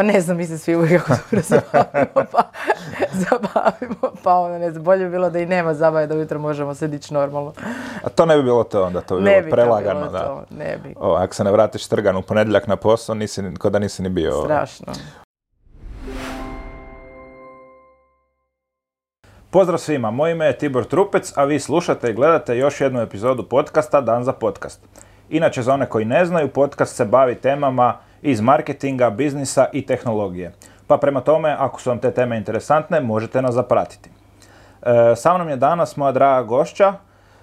Pa ne znam, mi se svi uvijek jako dobro zabavimo, pa zabavimo, pa onda ne znam, bolje bi bilo da i nema zabave, da ujutro možemo se dići normalno. A to ne bi bilo to onda, to bi Ne bilo bi prelagano, bilo da. to, ne bi. O, ako se ne vratiš trgan u ponedjeljak na posao, nisi, ni- ko da nisi ni bio. Strašno. Pozdrav svima, moje ime je Tibor Trupec, a vi slušate i gledate još jednu epizodu podcasta Dan za podcast. Inače, za one koji ne znaju, podcast se bavi temama iz marketinga, biznisa i tehnologije. Pa prema tome, ako su vam te teme interesantne, možete nas zapratiti. E, sa mnom je danas moja draga gošća,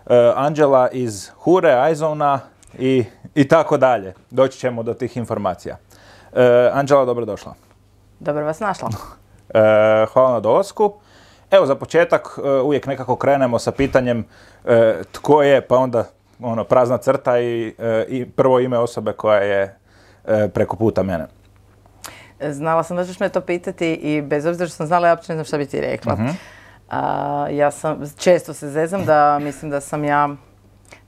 e, Anđela iz Hure, Izona i, i tako dalje. Doći ćemo do tih informacija. E, Anđela, dobrodošla. Dobro vas našla. E, hvala na dolasku. Evo za početak e, uvijek nekako krenemo sa pitanjem e, tko je, pa onda ono prazna crta i, e, i prvo ime osobe koja je preko puta mene. Znala sam da ćeš me to pitati i bez obzira što sam znala, ja uopće ne znam šta bi ti rekla. A, ja sam, često se zezam da mislim da sam ja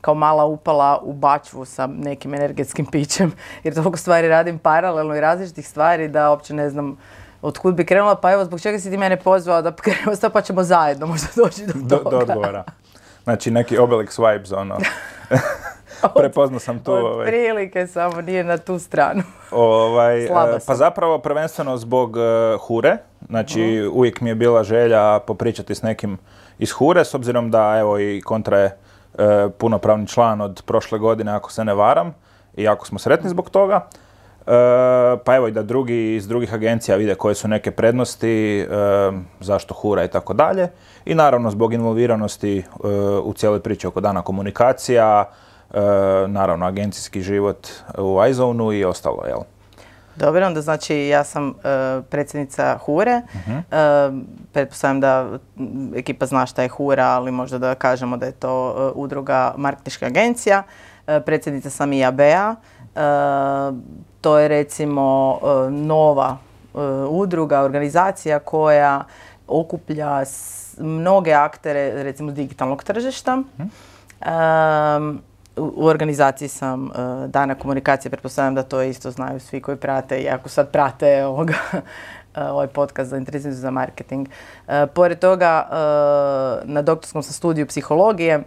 kao mala upala u bačvu sa nekim energetskim pićem, jer toliko stvari radim paralelno i različitih stvari da uopće ne znam od kud bi krenula, pa evo zbog čega si ti mene pozvao da krenemo s to pa ćemo zajedno možda doći do Do, toga. do odgovora. Znači neki Obelix vibes, ono. Prepoznao sam tu. Od Ovaj, prilike samo nije na tu stranu. ovaj, Slaba sam. pa zapravo prvenstveno zbog e, Hure. Znači uvijek mi je bila želja popričati s nekim iz Hure, s obzirom da evo i kontra je e, punopravni član od prošle godine, ako se ne varam. I jako smo sretni zbog toga. E, pa evo i da drugi iz drugih agencija vide koje su neke prednosti, zašto Hura i tako dalje. I naravno zbog involviranosti u cijeloj priči oko dana komunikacija, naravno agencijski život u iZone-u i ostalo, jel? Dobro, onda znači ja sam e, predsjednica Hure. E, pretpostavljam da ekipa zna šta je Hura, ali možda da kažemo da je to e, udruga marketinška agencija. E, predsjednica sam i ABA. E, to je recimo e, nova e, udruga, organizacija koja okuplja s- mnoge aktere recimo digitalnog tržišta. Em, u organizaciji sam e, dana komunikacije, pretpostavljam da to isto znaju svi koji prate i ako sad prate ovoga, e, ovaj podcast za interesu za marketing. E, pored toga, e, na doktorskom sam studiju psihologije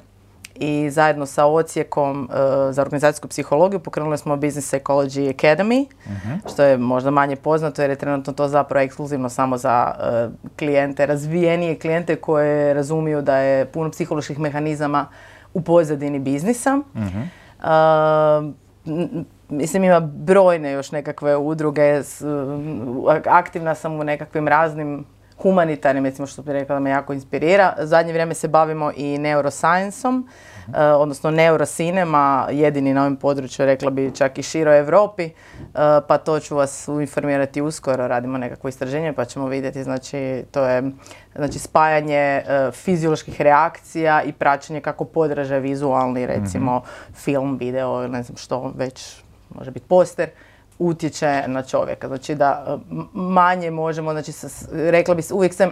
i zajedno sa ocijekom za organizacijsku psihologiju pokrenuli smo Business Psychology Academy, što je možda manje poznato jer je trenutno to zapravo ekskluzivno samo za klijente, razvijenije klijente koje razumiju da je puno psiholoških mehanizama u pozadini biznisa. Uh, m- mislim ima brojne još nekakve udruge, aktivna sam u nekakvim raznim humanitarnim, recimo što bi rekla da me jako inspirira. Zadnje vrijeme se bavimo i neuroscienceom, uh, odnosno neurosinema, jedini na ovom području, rekla bi čak i široj Europi, uh, pa to ću vas informirati uskoro, radimo nekakvo istraženje pa ćemo vidjeti, znači to je znači, spajanje uh, fizioloških reakcija i praćenje kako podražaj vizualni, recimo film, video ili ne znam što već, može biti poster, utječe na čovjeka. Znači da manje možemo, znači rekla bi, uvijek se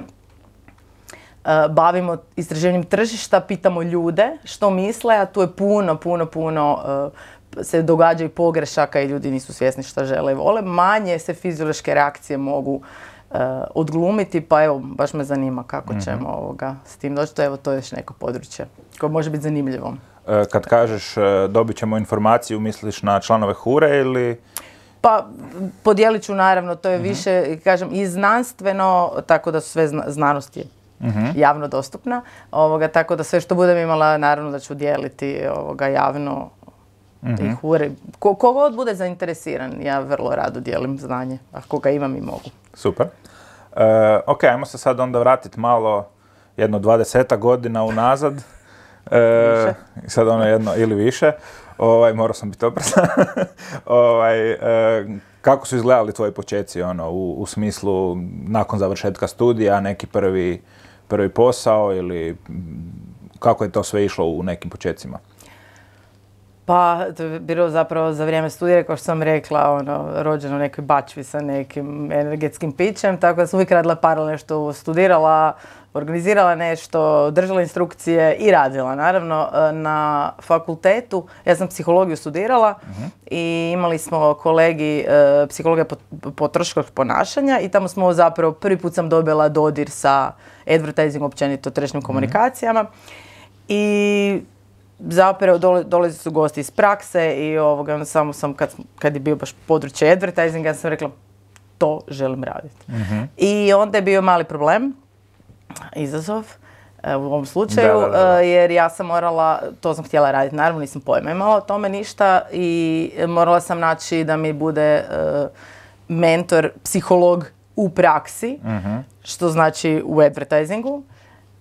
bavimo istraživanjem tržišta, pitamo ljude što misle, a tu je puno, puno, puno uh, se događaju pogrešaka i ljudi nisu svjesni što žele i vole. Manje se fiziološke reakcije mogu uh, odglumiti, pa evo, baš me zanima kako ćemo ovoga s tim doći. To, evo, to je još neko područje koje može biti zanimljivo. E, kad kažeš e, dobit ćemo informaciju, misliš na članove Hure ili... Pa podijelit ću naravno, to je više, kažem, i znanstveno, tako da su sve zna- znanosti javno dostupna, ovoga, tako da sve što budem imala, naravno da ću dijeliti ovoga, javno i hure. Ko, ko god bude zainteresiran, ja vrlo rado dijelim znanje, ako ga imam i mogu. Super. E, ok, ajmo se sad onda vratiti malo jedno dvadeseta godina unazad. E, Više. sad ono jedno ili više. Ovaj, morao sam biti oprezan. ovaj, e, kako su izgledali tvoji počeci ono, u, u smislu nakon završetka studija, neki prvi, prvi posao ili kako je to sve išlo u nekim počecima? Pa, to je bilo zapravo za vrijeme studija, kao što sam rekla, ono, rođeno u nekoj bačvi sa nekim energetskim pićem, tako da sam uvijek radila paralelno nešto studirala, organizirala nešto, držala instrukcije i radila. Naravno, e, na fakultetu, ja sam psihologiju studirala i imali smo kolegi e, psihologija potrošačkog ponašanja i tamo smo zapravo, prvi put sam dobila dodir sa advertising općenito tržišnim komunikacijama. I zapravo dolazi su gosti iz prakse i ovoga, samo sam, kad, kad je bio baš područje advertisinga, ja sam rekla to želim raditi. Mhm. I onda je bio mali problem, izazov, e, u ovom slučaju, e, jer ja sam morala, to sam htjela raditi, naravno nisam pojma imala o tome ništa i morala sam naći da mi bude e, mentor, psiholog u praksi, mhm. što znači u advertisingu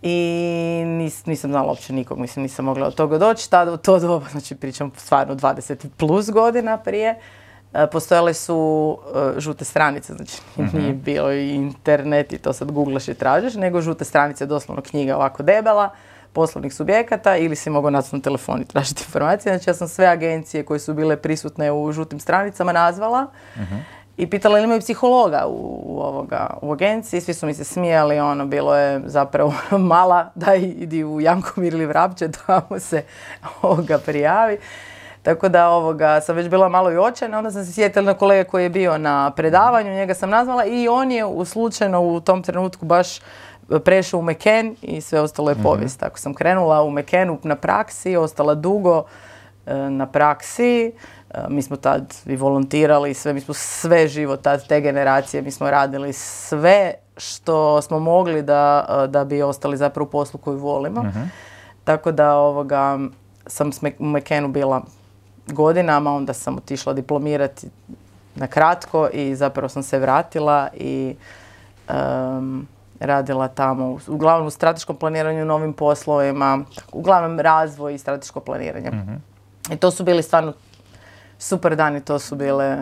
i nis, nisam znala uopće nikog, mislim nisam mogla od toga doći. Tada u to doba, znači pričam stvarno 20 plus godina prije, e, postojale su e, žute stranice, znači uh nije bio i internet i to sad googlaš i tražiš, nego žute stranice, doslovno knjiga ovako debela, poslovnih subjekata ili si mogao naći na telefon i tražiti informacije. Znači ja sam sve agencije koje su bile prisutne u žutim stranicama nazvala. uh i pitala ili imaju psihologa u, ovoga, u agenciji. Svi su mi se smijali, ono, bilo je zapravo mala, da idi u Jankomir ili Vrapće, tamo se ovoga prijavi. Tako da ovoga, sam već bila malo i očajna, onda sam se sjetila na kolega koji je bio na predavanju, njega sam nazvala i on je u slučajno u tom trenutku baš prešao u Meken i sve ostalo je mhm. povijest. Tako sam krenula u Mekenu na praksi, ostala dugo e, na praksi. E, mi smo tad i volontirali, sve, mi smo sve živo tad, te generacije, mi smo radili sve što smo mogli da, e, da bi ostali zapravo u poslu koju volimo. Mhm. Tako da ovoga, sam u Mekenu bila godinama, onda sam otišla diplomirati na kratko i zapravo sam se vratila i radila tamo, uglavnom u strateškom planiranju novim poslovima, uglavnom razvoj i strateško planiranje. Mhm. I to su bili stvarno super dani, to su bile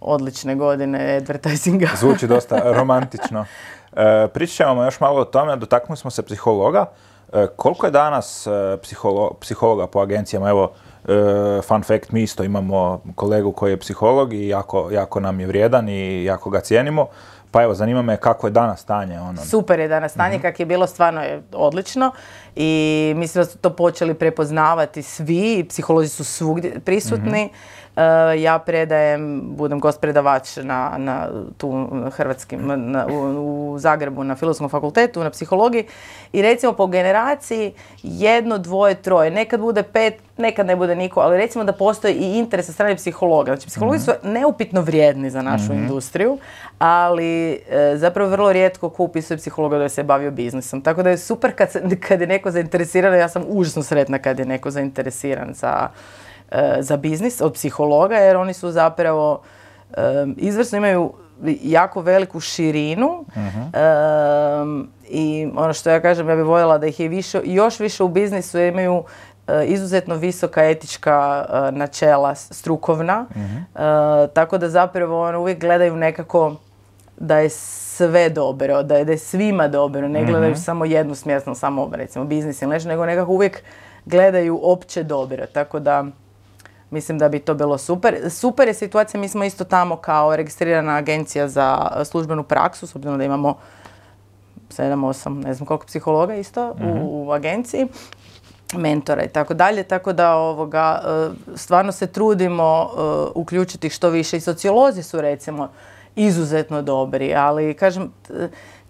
odlične godine advertisinga. Zvuči dosta romantično. E, pričat ćemo još malo o tome, dotaknuli smo se psihologa. E, koliko je danas e, psihologa po agencijama? Evo, e, fun fact, mi isto imamo kolegu koji je psiholog i jako, jako nam je vrijedan i jako ga cijenimo. Pa evo, zanima me kako je danas stanje. Ono. Super je danas stanje, mm kak je bilo stvarno je odlično i mislim da su to počeli prepoznavati svi, psiholozi su svugdje prisutni. Mhm. Eh, ja predajem, budem gost predavač na, na tu hrvatskim, na, u, u, Zagrebu na Filozofskom fakultetu, na psihologiji i recimo po generaciji jedno, dvoje, troje, nekad bude pet, nekad ne bude niko, ali recimo da postoji i interes sa strane psihologa. Znači psihologi su mhm. neupitno vrijedni za našu mm industriju, ali e, zapravo vrlo rijetko ko upisuje psihologa da se bavio biznisom. Tako da je super kad, kad je neko zainteresiran, ja sam užasno sretna kad je neko zainteresiran za E, za biznis od psihologa jer oni su zapravo e, izvrsno imaju jako veliku širinu mhm. i ono što ja kažem ja bih voljela da ih je više, još više u biznisu imaju izuzetno visoka etička načela strukovna mhm. tako da zapravo ono uvijek gledaju nekako da je sve dobro, da je, da je svima dobro, ne gledaju mhm. samo jednu smjesno, samo recimo biznis ili nešto, nego nekako uvijek gledaju opće dobro, tako da Mislim da bi to bilo super. Super je situacija, mi smo isto tamo kao registrirana agencija za službenu praksu, s obzirom da imamo 7, 8, ne znam koliko psihologa isto u, mhm. u agenciji mentora i tako dalje, tako da ovoga, e, stvarno se trudimo e, uključiti što više i sociolozi su recimo izuzetno dobri, ali kažem,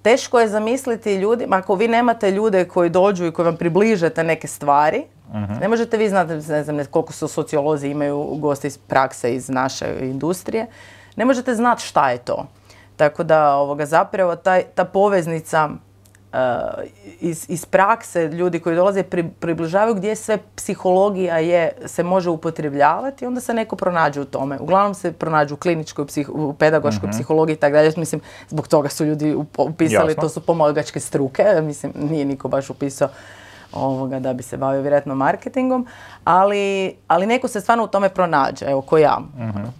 teško je zamisliti ljudima, ako vi nemate ljude koji dođu i koji vam približate neke stvari, uh ne možete vi znati, ne znam koliko su sociolozi imaju goste iz prakse iz naše industrije, ne možete znati šta je to. Tako da ovoga, zapravo taj, ta poveznica iz, iz prakse ljudi koji dolaze približavaju gdje sve psihologija je, se može upotrebljavati onda se neko pronađe u tome. Uglavnom se pronađu u kliničkoj, u pedagoškoj uh psihologiji i tako dalje. Mislim, zbog toga su ljudi upisali, to su pomogačke struke, mislim, nije niko baš upisao ovoga, da bi se bavio vjerojatno marketingom, ali, ali neko se stvarno u tome pronađe, evo ko ja. uh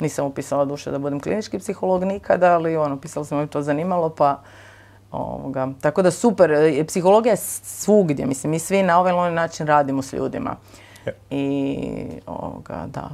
Nisam upisala duše da budem klinički psiholog nikada, ali ono, pisala sam mi to zanimalo, pa ovoga. Tako da super, psihologija je svugdje, mislim, mi svi na ovaj način radimo s ljudima. I ovoga, da.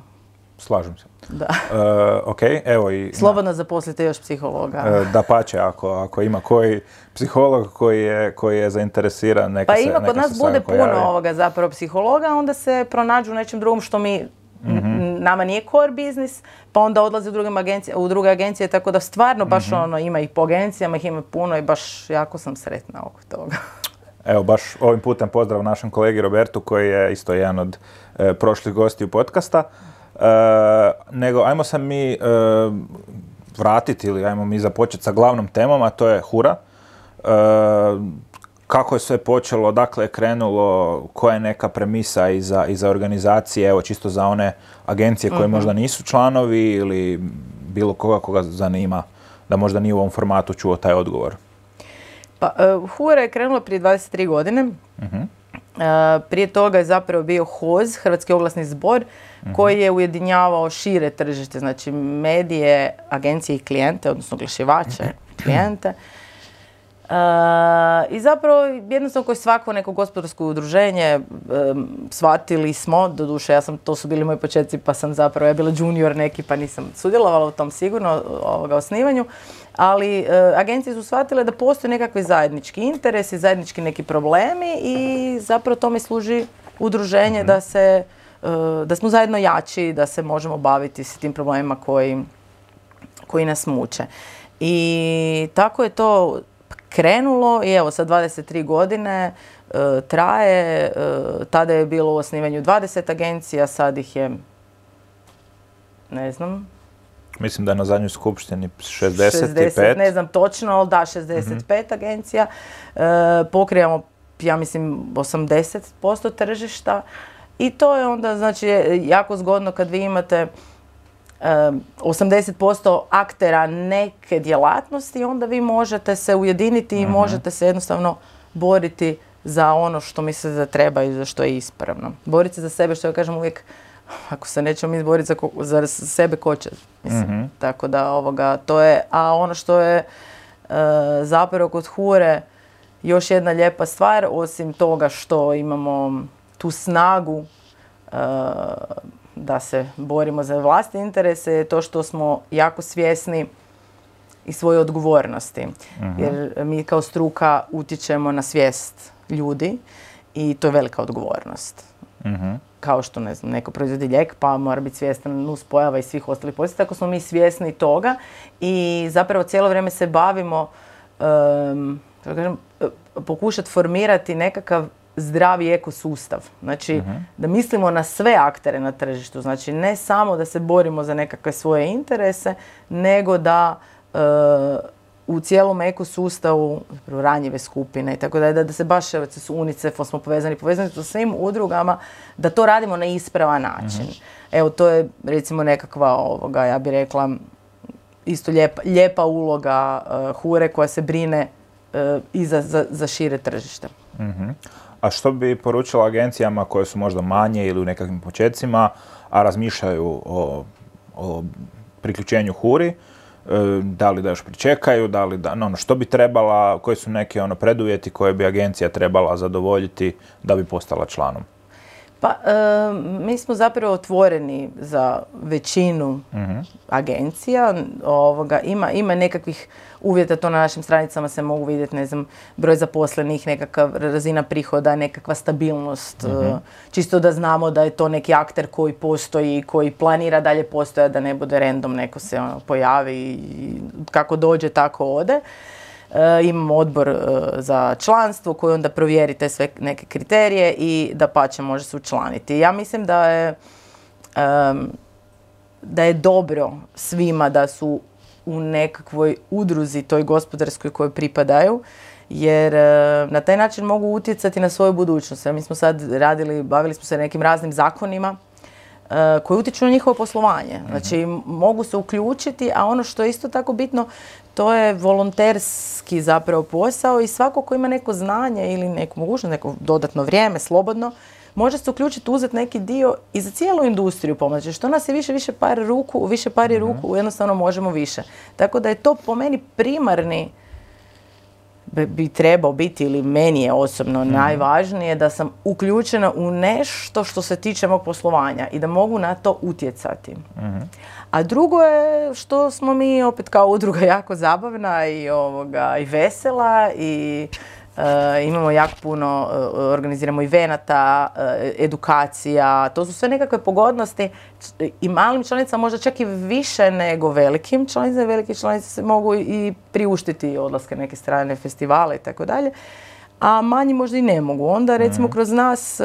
Slažem se. Da. E, ok, evo i... Slobodno zaposlite još psihologa. E, da pače, ako, ako ima koji psiholog koji je, koji je zainteresiran, neka Pa se ima, kod nas bude puno javi. ovoga zapravo psihologa, onda se pronađu u nečem drugom što mi n- nama nije core biznis, pa onda odlaze u, drugim agencije, u druge agencije, tako da stvarno baš ono, ima ih po agencijama, ih ima puno i baš jako sam sretna oko toga. Evo, baš ovim putem pozdrav našem kolegi Robertu koji je isto jedan od e, prošlih gostiju podcasta. E, nego, ajmo se mi e, vratiti ili ajmo mi započeti sa glavnom temom, a to je Hura. E, kako je sve počelo, odakle je krenulo, koja je neka premisa iza, iza organizacije, evo čisto za one agencije koje možda nisu članovi ili bilo koga koga zanima da možda nije u ovom formatu čuo taj odgovor. Pa, uh, Hura je krenula prije 23 godine. E, prije toga je zapravo bio HOZ, Hrvatski oglasni zbor, koji je ujedinjavao šire tržište, znači medije, agencije i klijente, odnosno oglašivače, klijente. I zapravo jednostavno kao i svako neko gospodarsko udruženje shvatili smo, doduše ja sam, to su bili moji početci pa sam zapravo, ja bila junior neki pa nisam sudjelovala u tom sigurno ovoga osnivanju, ali e, agencije su shvatile da postoje nekakvi zajednički interesi, zajednički neki problemi i zapravo tome služi udruženje da se, e, da smo zajedno jači, da se možemo baviti s tim problemima koji, koji nas muče. I tako je to krenulo i evo sa 23 godine e, traje, e, tada je bilo u osnivanju 20 agencija, sad ih je ne znam, Mislim da je na zadnjoj skupštini 65. 60, ne znam točno, ali da, 65 agencija. E, pokrivamo, ja mislim, 80% tržišta i to je onda, znači, jako zgodno kad vi imate 80% aktera neke djelatnosti, onda vi možete se ujediniti i možete se jednostavno boriti za ono što mislite da treba i za što je ispravno. Boriti se za sebe, što ja kažem uvijek, ako se nećemo mi izboriti za, ko- za sebe, ko će? Mislim, tako da ovoga, to je, a ono što je e, zapravo kod Hure još jedna lijepa stvar, osim toga što imamo tu snagu e, da se borimo za vlastite interese, je to što smo jako svjesni i svoje odgovornosti. Jer mi kao struka utječemo na svijest ljudi i to je velika odgovornost. Mhm. Kao što, ne znam, neko proizvodi lijek pa mora biti svjestan nus pojava i svih ostalih posljedica, tako smo mi svjesni toga i zapravo cijelo vrijeme se bavimo e, pokušati formirati nekakav zdravi ekosustav. Znači, da mislimo na sve aktere na tržištu. Znači, ne samo da se borimo za nekakve svoje interese, nego da e, u cijelom ekosustavu, ranjive skupine i tako da, da, da se baš, evo, s UNICEF-om smo povezani, povezani sa svim udrugama, da to radimo na ispravan način. Evo, to je recimo nekakva, ovoga, ja bih rekla, isto lijepa, lijepa uloga e, Hure koja se brine e, i za, za, za šire tržište. Mhm. A što bi poručila agencijama koje su možda manje ili u nekakvim počecima, a razmišljaju o, o priključenju Huri, e, da li da još pričekaju, da li da, no, ono, što bi trebala, koji su neki ono preduvjeti koje bi agencija trebala zadovoljiti da bi postala članom? Pa, e, mi smo zapravo otvoreni za većinu agencija. Ovoga, ima, ima nekakvih uvjeta, to na našim stranicama se mogu vidjeti, ne znam, broj zaposlenih, nekakva razina prihoda, nekakva stabilnost. e, čisto da znamo da je to neki akter koji postoji, koji planira dalje postoja, da ne bude random, neko se ono, pojavi i kako dođe, tako ode. E, imamo odbor e, za članstvo koji onda provjeri te sve neke kriterije i da pače može se učlaniti. Ja mislim da je da je dobro svima da su u nekakvoj udruzi toj gospodarskoj kojoj pripadaju jer e, na taj način mogu utjecati na svoju budućnost. Mi smo sad radili, bavili smo se nekim raznim zakonima koji utječu na njihovo poslovanje. Znači, m- mogu se uključiti, a ono što je isto tako bitno, to je volonterski zapravo posao i svako ko ima neko znanje ili neku mogućnost, neko dodatno vrijeme, slobodno, može se uključiti, uzeti neki dio i za cijelu industriju pomoći. Što nas je više, više par ruku, više pari ruku, jednostavno možemo više. Tako da je to po meni primarni bi trebao biti ili meni je osobno Mhm. najvažnije da sam uključena u nešto što se tiče mog poslovanja i da mogu na to utjecati. Mhm. A drugo je što smo mi opet kao udruga jako zabavna i, ovoga, i vesela i e, imamo jako puno, e, organiziramo evenata, e, edukacija, to su sve nekakve pogodnosti i malim članicama možda čak i više nego velikim članicama. Velike članice se mogu i priuštiti odlaske neke strane festivale i tako dalje. A manji možda i ne mogu. Onda recimo kroz nas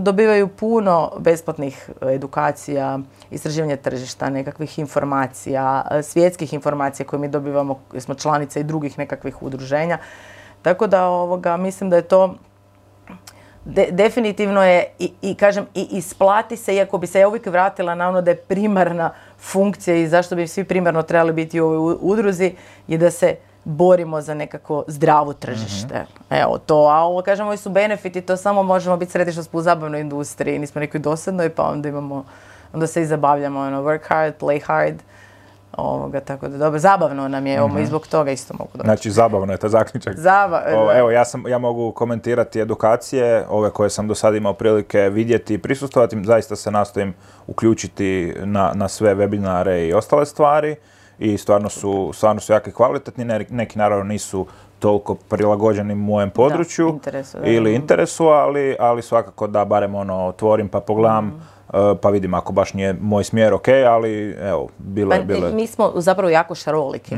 dobivaju puno besplatnih edukacija, istraživanja tržišta, nekakvih informacija, svjetskih informacija koje mi dobivamo, jer smo članice i drugih nekakvih udruženja. Tako da ovoga, mislim da je to de- definitivno je i, i kažem i isplati se iako bi se ja uvijek vratila na ono da je primarna funkcija i zašto bi svi primarno trebali biti u ovoj udruzi je da se borimo za nekako zdravo tržište. Evo to, a ovo kažemo ovi su benefiti, to samo možemo biti smo u zabavnoj industriji, nismo nekoj dosadnoj pa onda imamo, onda se i zabavljamo, ono, work hard, play hard, ovoga, tako da dobro, zabavno nam je, ovo i zbog toga isto mogu doći. Znači, zabavno je to zaključak. Zaba- O, evo, ja, sam, ja mogu komentirati edukacije, ove koje sam do sada imao prilike vidjeti i prisustovati. Zaista se nastojim uključiti na, na sve webinare i ostale stvari i stvarno su, stvarno su jako kvalitetni. Ne- Neki naravno nisu toliko prilagođeni mojem području interesu, da. ili interesu, ali, ali svakako da barem ono otvorim pa pogledam Mhm. Eh, pa vidim ako baš nije moj smjer ok, ali evo, bilo je, Pa, bilo je mi smo zapravo jako šaroliki.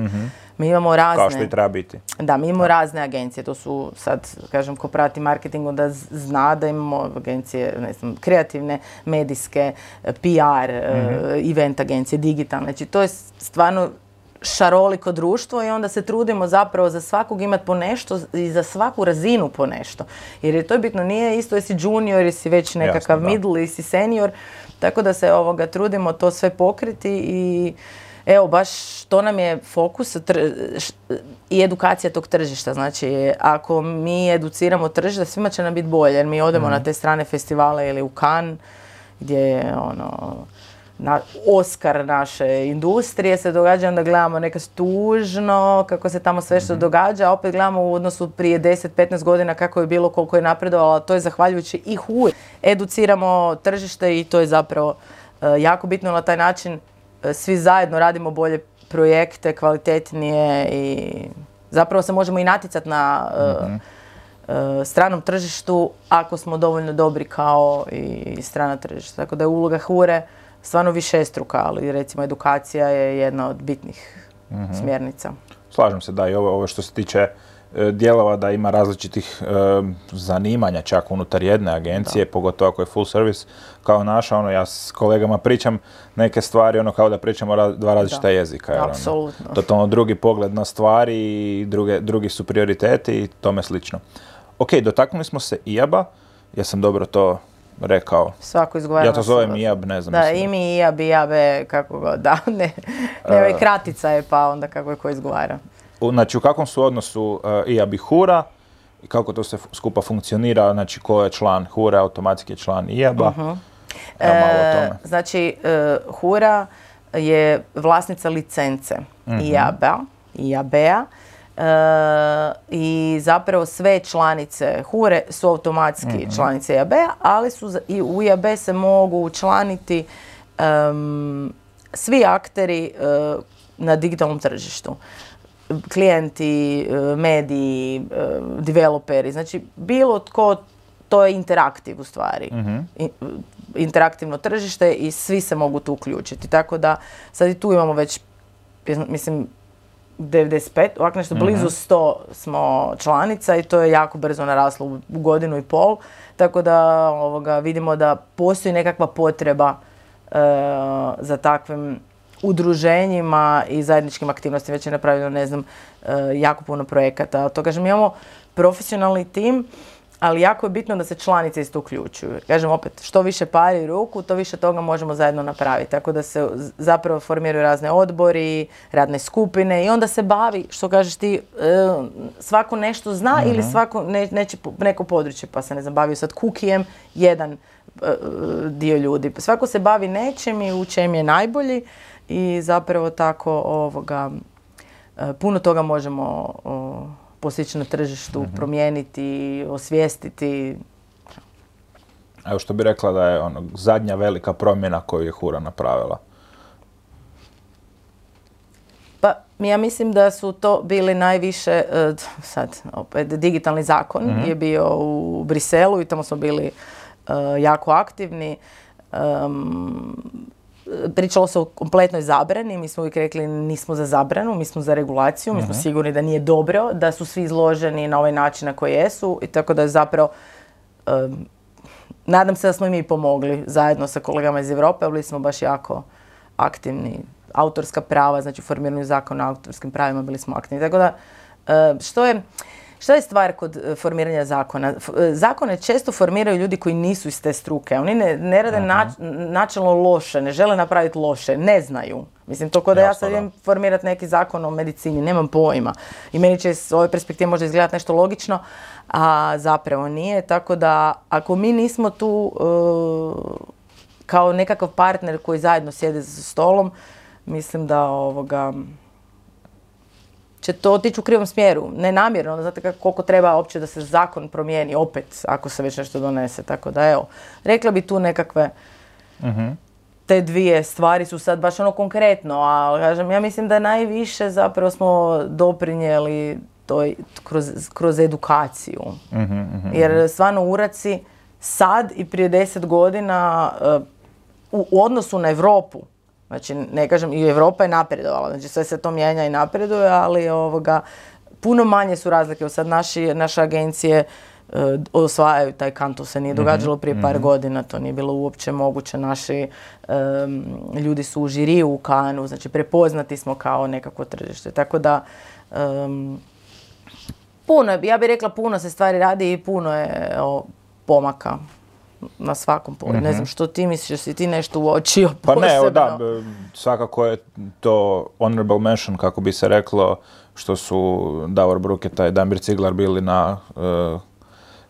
Mi imamo razne... kao što i treba biti. Da, mi imamo razne agencije, to su sad, kažem, ko prati marketing, onda zna da imamo agencije, ne znam, kreativne, medijske, e, PR, e, event agencije, digitalne. Znači, to je stvarno šaroliko društvo i onda se trudimo zapravo za svakog imati po nešto i za svaku razinu po nešto. Jer je to bitno, nije isto jesi junior, jesi već nekakav da. middle, jesi senior, tako da se ovoga trudimo to sve pokriti i Evo, baš to nam je fokus i edukacija tog tržišta. Znači, ako mi educiramo tržište, svima će nam biti bolje. Jer mi odemo na te strane festivale ili u Cannes, gdje je ono, na, Oskar naše industrije se događa, onda gledamo neka tužno, kako se tamo sve što događa, a opet gledamo u odnosu prije 10-15 godina kako je bilo, koliko je napredovalo, a to je zahvaljujući i HUR. Educiramo tržište i to je zapravo e, jako bitno na taj način e, svi zajedno radimo bolje projekte, kvalitetnije i zapravo se možemo i natjecati na e, e, stranom tržištu ako smo dovoljno dobri kao i strana tržišta. Tako da je uloga Hure stvarno višestruka, ali recimo edukacija je jedna od bitnih smjernica. Slažem se da i ovo, ovo što se tiče e, dijelova da ima različitih e, zanimanja čak unutar jedne agencije, pogotovo ako je full service kao naša, ono ja s kolegama pričam neke stvari ono kao da pričamo ra- dva različita Da. jezika. jer, ono, Apsolutno. totalno drugi pogled na stvari i druge, drugi su prioriteti i tome slično. Ok, dotaknuli smo se IAB-a, ja sam dobro to rekao. Svako izgovara Ja to zovem IAB, ne znam. Da, mislim. i mi, i ja, bi, ja, be, kako god, da, ne. Ne, i kratica je pa onda kako je ko izgovara. Znači, u kakvom su odnosu uh, IAB i HURA i kako to fu- skupa funkcionira, znači ko je član HURA, automatski je član IAB-a. Mhm. Malo o E. Znači, e, Hura je vlasnica licence Mhm. IAB-a, IAB-a, e, i zapravo sve članice Hure su automatski Mhm. članice IAB-a, ali su i u IAB se mogu učlaniti svi akteri e, na digitalnom tržištu. Klijenti, e, mediji, e, developeri, znači bilo tko, to je interaktiv u stvari. I- interaktivno tržište i svi se mogu tu uključiti. Tako da sad i tu imamo već, mislim, 95, ovako nešto blizu 100 smo članica i to je jako brzo naraslo u, u godinu i pol. Tako da ovoga, vidimo da postoji nekakva potreba e, za takvim udruženjima i zajedničkim aktivnostima. Već je napravljeno, ne znam, e, jako puno projekata. To kažem, imamo profesionalni tim, ali jako je bitno da se članice isto uključuju. Kažem opet, što više pari ruku, to više toga možemo zajedno napraviti. Tako da se zapravo formiraju razne odbori, radne skupine i onda se bavi, što kažeš ti, e, svako nešto zna ili svako ne, neće neko područje, pa se ne znam, bavio sad kukijem, jedan e, dio ljudi. Svako se bavi nečim i u čem je najbolji i zapravo tako ovoga, e, puno toga možemo o, postići na tržištu, promijeniti, osvijestiti. Evo što bi rekla da je ono, zadnja velika promjena koju je Hura napravila. Pa ja mislim da su to bili najviše, e, sad opet, digitalni zakon je bio u Briselu i tamo smo bili e, jako aktivni. Pričalo se o kompletnoj zabrani, mi smo uvijek rekli nismo za zabranu, mi smo za regulaciju, mi smo sigurni da nije dobro, da su svi izloženi na ovaj način na koji jesu i tako da je zapravo nadam se da smo i mi pomogli zajedno sa kolegama iz Europe, bili smo baš jako aktivni. Autorska prava, znači u formiranju zakona o autorskim pravima bili smo aktivni. Tako da, što je, što je stvar kod e, formiranja zakona? E, Zakone često formiraju ljudi koji nisu iz te struke. Oni ne, ne rade nač- načelno loše, ne žele napraviti loše, ne znaju. Mislim, to kao da ja sad idem formirati neki zakon o medicini, nemam pojma. I meni će s ove perspektive možda izgledati nešto logično, a zapravo nije. Tako da, ako mi nismo tu e, kao nekakav partner koji zajedno sjede za stolom, mislim da ovoga će to otići u krivom smjeru. Ne namjerno, ono, znate kako, koliko treba uopće da se zakon promijeni opet ako se već nešto donese. Tako da evo, rekla bi tu nekakve te dvije stvari su sad baš ono konkretno, a kažem, ja mislim da najviše zapravo smo doprinijeli toj, kroz, kroz edukaciju. Jer stvarno uraci sad i prije deset godina e, u, u odnosu na Europu, znači ne kažem i Europa je napredovala, znači sve se to mijenja i napreduje, ali ovoga, puno manje su razlike. Sad naši, naše agencije e, osvajaju taj kan, to se nije događalo prije par godina, to nije bilo uopće moguće. Naši em, ljudi su u žiriju u kanu, znači prepoznati smo kao nekako tržište. Tako da em, puno, je- ja bih rekla puno se stvari radi i puno je o, pomaka na svakom polju. Ne znam što ti misliš, jesi ti nešto uočio Pa ne, evo da, posebno? svakako je to honorable mention, kako bi se reklo, što su Davor Bruketa i Damir Ciglar bili na... e,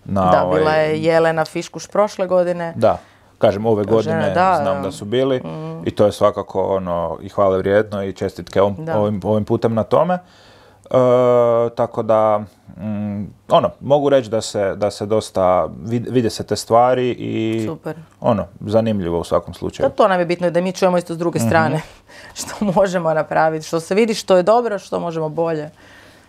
na Da, ovaj- bila je Jelena Fiškuš prošle godine. Da, kažem ove godine žena, da, znam da. su bili i to je svakako ono i hvale vrijedno i čestitke ovim, ovim, ovim putem na tome. E, tako da, mm, ono, mogu reći da se, da se dosta, vid- vide se te stvari i Super. ono, zanimljivo u svakom Da, slučaju. to nam je bitno da mi čujemo isto s druge Mhm. strane što možemo napraviti, što se vidi što je dobro, što možemo bolje.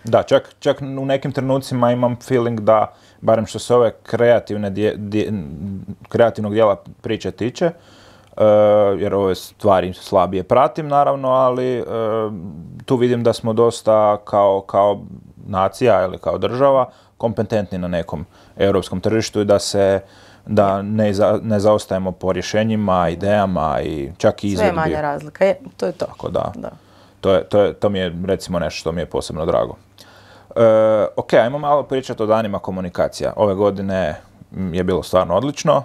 Da, čak, čak u nekim trenucima imam feeling da, barem što se ove kreativne dje- dje- kreativnog dijela priče tiče, jer ove stvari slabije pratim naravno, ali e, tu vidim da smo dosta kao, kao nacija ili kao država kompetentni na nekom europskom tržištu i da se da ne, za- ne zaostajemo po rješenjima, idejama i čak i Sve je izvedbi. manja razlika. Je, to je to. Tako da. Da. To, je, to, je, to mi je recimo nešto što mi je posebno drago. E, ok, ajmo malo pričati o danima komunikacija. Ove godine je bilo stvarno odlično.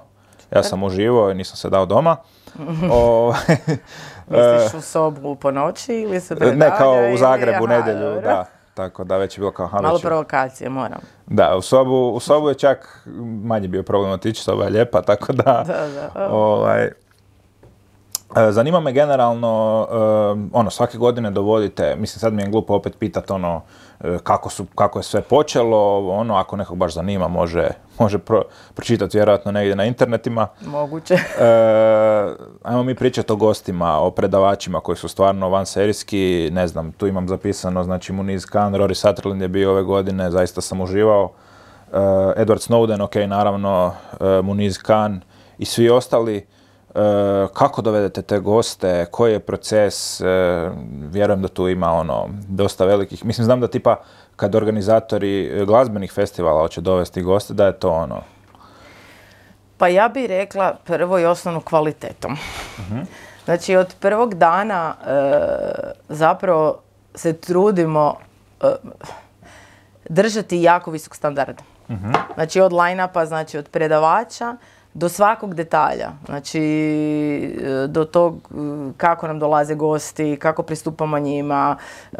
Ja sam uživao i nisam se dao doma. O, Misliš u sobu po noći ili se ne kao u Zagrebu aha, nedjelju, dobro. da. Tako da već je bilo kao aha, Malo provokacije, moram. Da, u sobu, u sobu je čak manje bio problem otići, soba je lijepa, tako da... Da, da. Ovaj, e, zanima me generalno, e, ono, svake godine dovodite, mislim sad mi je glupo opet pitat ono, e, kako, su, kako je sve počelo, ono, ako nekog baš zanima, može, može pro, pročitati vjerojatno negdje na internetima. Moguće. E, ajmo mi pričati o gostima, o predavačima koji su stvarno vanserijski, ne znam, tu imam zapisano, znači Muniz Khan, Rory Sutherland je bio ove godine, zaista sam uživao. E, Edward Snowden, ok, naravno, e, Muniz Khan i svi ostali. E, kako dovedete te goste, koji je proces, E, vjerujem da tu ima ono, dosta velikih, mislim, znam da tipa kad organizatori glazbenih festivala hoće dovesti goste, da je to ono, Pa ja bih rekla prvo i osnovno kvalitetom. Znači od prvog dana e, zapravo se trudimo e, držati jako visok standard. Znači od line-upa, znači od predavača do svakog detalja. Znači e, do tog e, kako nam dolaze gosti, kako pristupamo njima, e,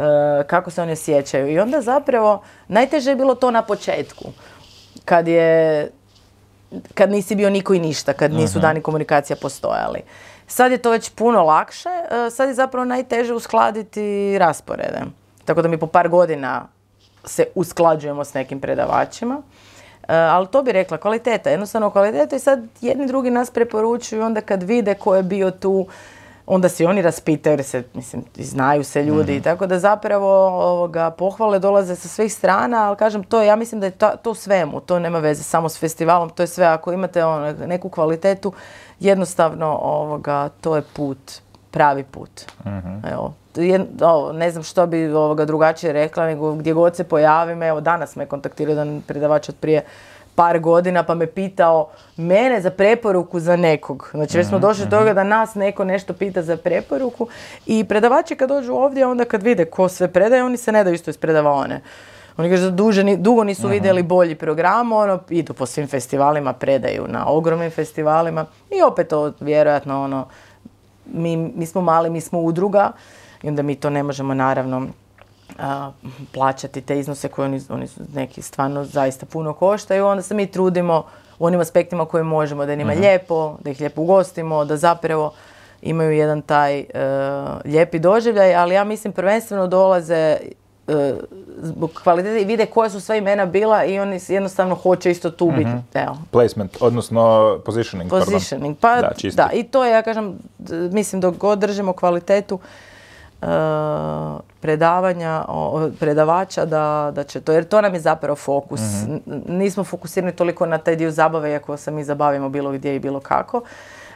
kako se oni osjećaju. I onda zapravo najteže je bilo to na početku. Kad je kad nisi bio niko i ništa, kad nisu dani komunikacija postojali. Sad je to već puno lakše, sad je zapravo najteže uskladiti rasporede. Tako da mi po par godina se usklađujemo s nekim predavačima. E, ali to bi rekla kvaliteta, jednostavno kvaliteta i sad jedni drugi nas preporučuju onda kad vide ko je bio tu, onda si oni raspitaju jer se, mislim, znaju se ljudi i tako da zapravo ovoga, pohvale dolaze sa svih strana, ali kažem to, ja mislim da je to, to svemu, to nema veze samo s festivalom, to je sve, ako imate ono, neku kvalitetu, jednostavno ovoga, to je put, pravi put. Evo, ne znam što bi ovoga drugačije rekla, nego gdje god se pojavim, evo danas me kontaktirao jedan predavač od prije par godina pa me pitao mene za preporuku za nekog. Znači već smo mhm, došli do toga mhm. da nas neko nešto pita za preporuku i predavači kad dođu ovdje onda kad vide ko sve predaje oni se ne daju isto iz predavane. Oni kažu da dugo nisu vidjeli bolji program, ono, idu po svim festivalima, predaju na ogromnim festivalima i opet to vjerojatno ono, mi, mi smo mali, mi smo udruga i onda mi to ne možemo naravno plaćati te iznose koje oni, oni neki stvarno zaista puno koštaju, onda se mi trudimo u onim aspektima koje možemo, da njima mhm. lijepo, da ih lijepo ugostimo, da zapravo imaju jedan taj uh, lijepi doživljaj, ali ja mislim prvenstveno dolaze uh, zbog kvalitete i vide koja su sva imena bila i oni jednostavno hoće isto tu biti. mm Placement, odnosno positioning. Positioning, pa da, da, i to je, ja kažem, mislim dok god držimo kvalitetu, predavanja, predavača da, da će to, jer to nam je zapravo fokus. Mhm. Nismo fokusirani toliko na taj dio zabave, iako se mi zabavimo bilo gdje i bilo kako,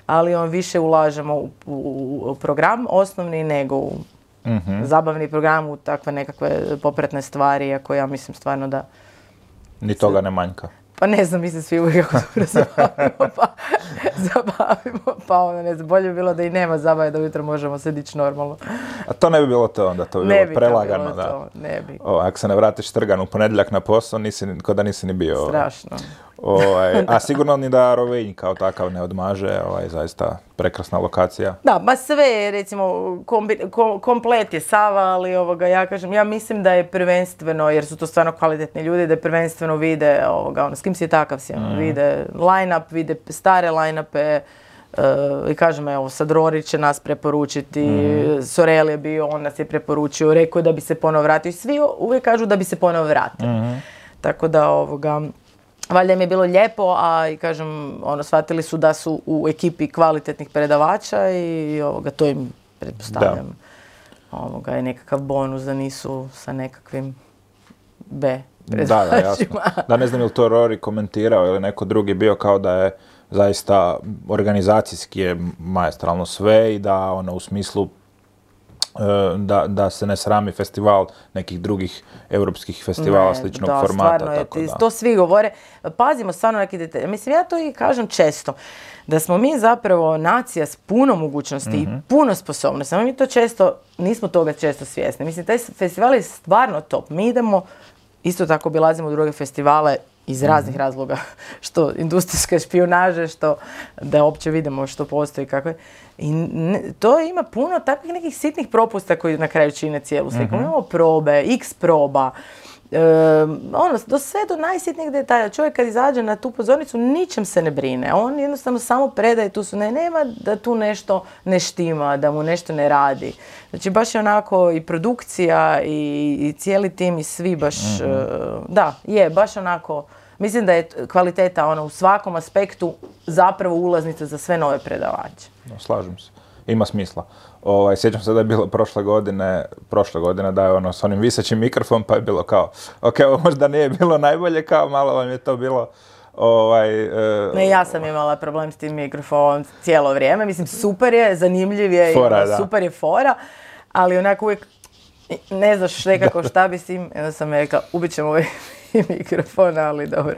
ali on više ulažemo u, u, program osnovni nego u mhm. zabavni program, u takve nekakve popretne stvari, iako ja mislim stvarno da... Ni toga ne manjka. Pa ne znam, mi se svi uvijek jako dobro zabavimo, pa zabavimo, pa ono, ne znam, bolje bi bilo da i nema zabave, da ujutro možemo se dići normalno. A to ne bi bilo to onda, to bi ne bilo bi prelagano, bilo da. To, ne bi. O, ako se ne vratiš trgan u ponedjeljak na posao, nisi, kod da nisi ni bio. Strašno. Ovaj, a sigurno ni da Rovinj kao takav ne odmaže, ovaj, zaista prekrasna lokacija. Da, ba sve, recimo, komplet je Sava, ali ovoga, ja kažem, ja mislim da je prvenstveno, jer su to stvarno kvalitetni ljudi, da je prvenstveno vide, ovoga, ono, s kim si takav si, ono, mm. vide line-up, vide stare line-upe, Uh, i kažem, evo, sad Rori će nas preporučiti, mm. Sorel je bio, on nas je preporučio, rekao da bi se ponovo vratio. I svi uvijek kažu da bi se ponovo vratio. Mm. Tako da, ovoga, valjda im je bilo lijepo, a i kažem, ono, shvatili su da su u ekipi kvalitetnih predavača i ovoga, to im pretpostavljam. Ovoga je nekakav bonus da nisu sa nekakvim B da, da, jasno. Da, ne znam ili to Rory komentirao ili neko drugi bio kao da je zaista organizacijski je majestralno sve i da ono u smislu da, da se ne srami festival nekih drugih europskih festivala sličnog da, formata. Tako da. To svi govore. Pazimo stvarno neki detalje. Mislim, ja to i kažem često. Da smo mi zapravo nacija s puno mogućnosti i mhm. puno sposobnosti. Samo mi to često, nismo toga često svjesni. Mislim, taj festival je stvarno top. Mi idemo, isto tako obilazimo druge festivale iz raznih mhm. razloga, što industrijske špionaže, što da uopće vidimo što postoji kako je. I to ima puno takvih nekih sitnih propusta koji na kraju čine cijelu sliku. mm Imamo probe, x proba, e, ono, do sve do najsitnijih detalja. Čovjek kad izađe na tu pozornicu ničem se ne brine. On jednostavno samo predaje tu su ne, nema da tu nešto ne štima, da mu nešto ne radi. Znači baš je onako i produkcija i, i cijeli tim i svi baš, mhm. e, da, je baš onako Mislim da je kvaliteta ono, u svakom aspektu zapravo ulaznica za sve nove predavače. No, slažem se. Ima smisla. Ovaj, sjećam se da je bilo prošle godine, prošle godine da je ono s onim visećim mikrofon pa je bilo kao, ok, ovo možda nije bilo najbolje, kao malo vam je to bilo Ovaj, uh, ne, ja sam imala problem s tim mikrofonom cijelo vrijeme. Mislim, super je, zanimljiv je, fora, super je fora, ali onako uvijek ne znaš nekako šta bi s tim. Onda sam rekla, ubit ćemo ovaj i mikrofon, ali dobro.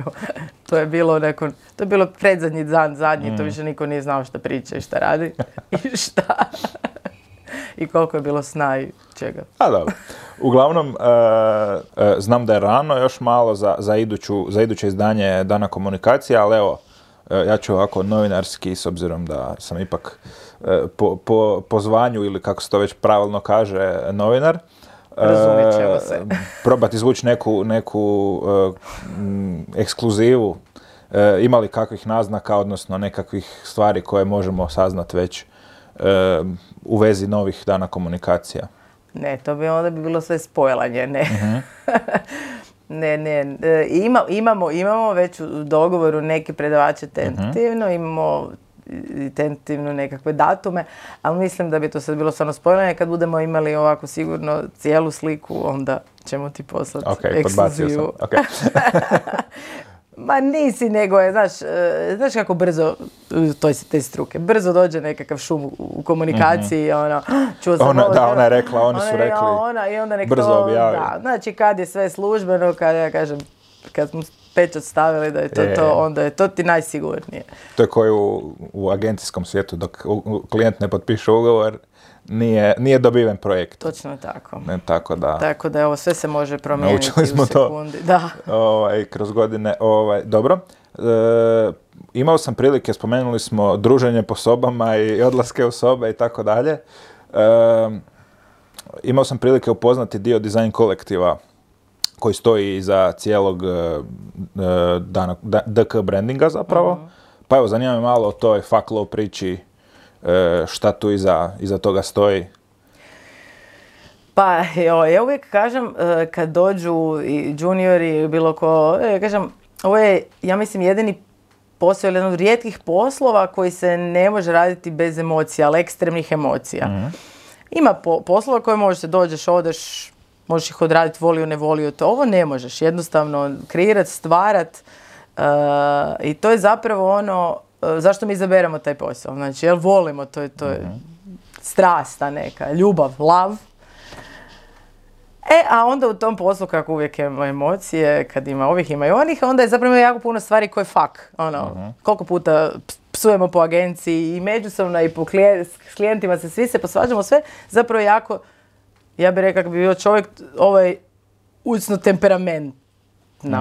To je bilo nakon, to je bilo predzadnji dan, zadnji, to mm. više niko nije znao šta priča i šta radi i šta. I koliko je bilo sna i čega. A dobro. Uglavnom, uh, uh, znam da je rano još malo za, za, iduću, za iduće izdanje Dana komunikacije, ali evo, uh, ja ću ovako novinarski, s obzirom da sam ipak po, po, po zvanju ili kako se to već pravilno kaže, novinar, Razumjet ćemo se. probati izvući neku, neku ekskluzivu. Ima li kakvih naznaka, odnosno nekakvih stvari koje možemo saznati već u vezi novih dana komunikacija? Ne, to bi onda bi bilo sve spojlanje, ne. uh Ne, ne, e, ima, imamo, imamo već u dogovoru neke predavače tentativno, imamo i tentativno nekakve datume, ali mislim da bi to sad bilo stvarno spojljanje. Kad budemo imali ovako sigurno cijelu sliku, onda ćemo ti poslati Ok, podbacio sam. ekskluzivu. Ma nisi, nego je, znaš, e, znaš kako brzo, e, to je te struke, brzo dođe nekakav šum u- komunikaciji, ono, čuo sam Mhm. Ona- ovo, da, ona je rekla, oni su ona rekli, ona, i onda nek brzo to, objavi. Da, znači kad je sve službeno, kad ja kažem, kad smo pečat stavili da je to to, onda je to ti najsigurnije. To je koji u, u agencijskom svijetu dok u- klijent ne potpiše ugovor, nije, nije dobiven projekt. Točno tako. Ne, tako da, Tako da ovo sve se može promijeniti Naučili smo u to. sekundi. Da. ovaj, kroz godine, ovaj, dobro. E, imao sam prilike, spomenuli smo druženje po sobama i odlaske u sobe i tako dalje. E, imao sam prilike upoznati dio dizajn kolektiva koji stoji iza cijelog e, e, dana, da- DK brandinga zapravo. Pa evo, zanima me malo o toj fuck low priči, e, šta tu iza, iza toga stoji. Pa, jo, ja uvijek kažem, kad dođu i juniori bilo ko, e, kažem, ovo je, ja mislim, jedini posao ili jedan od rijetkih poslova koji se ne može raditi bez emocija, ali ekstremnih emocija. Ima po, poslova koje možeš, dođeš, odeš, možeš ih odraditi, volio, ne volio to. Ovo ne možeš, jednostavno, kreirat, stvarat e, i to je zapravo ono, e, zašto mi izaberemo taj posao. Znači, jel volimo, to je, to je strasta neka, ljubav, lav. E, a onda u tom poslu, kako uvijek ima emocije, kad ima ovih, ima i onih, onda je zapravo jako puno stvari koje fak. Ono, koliko puta ps- psujemo po agenciji i međusobno i po klijentima se svi se posvađamo, sve zapravo jako, ja bih rekao, kako bi bio čovjek ovaj ucno temperamentna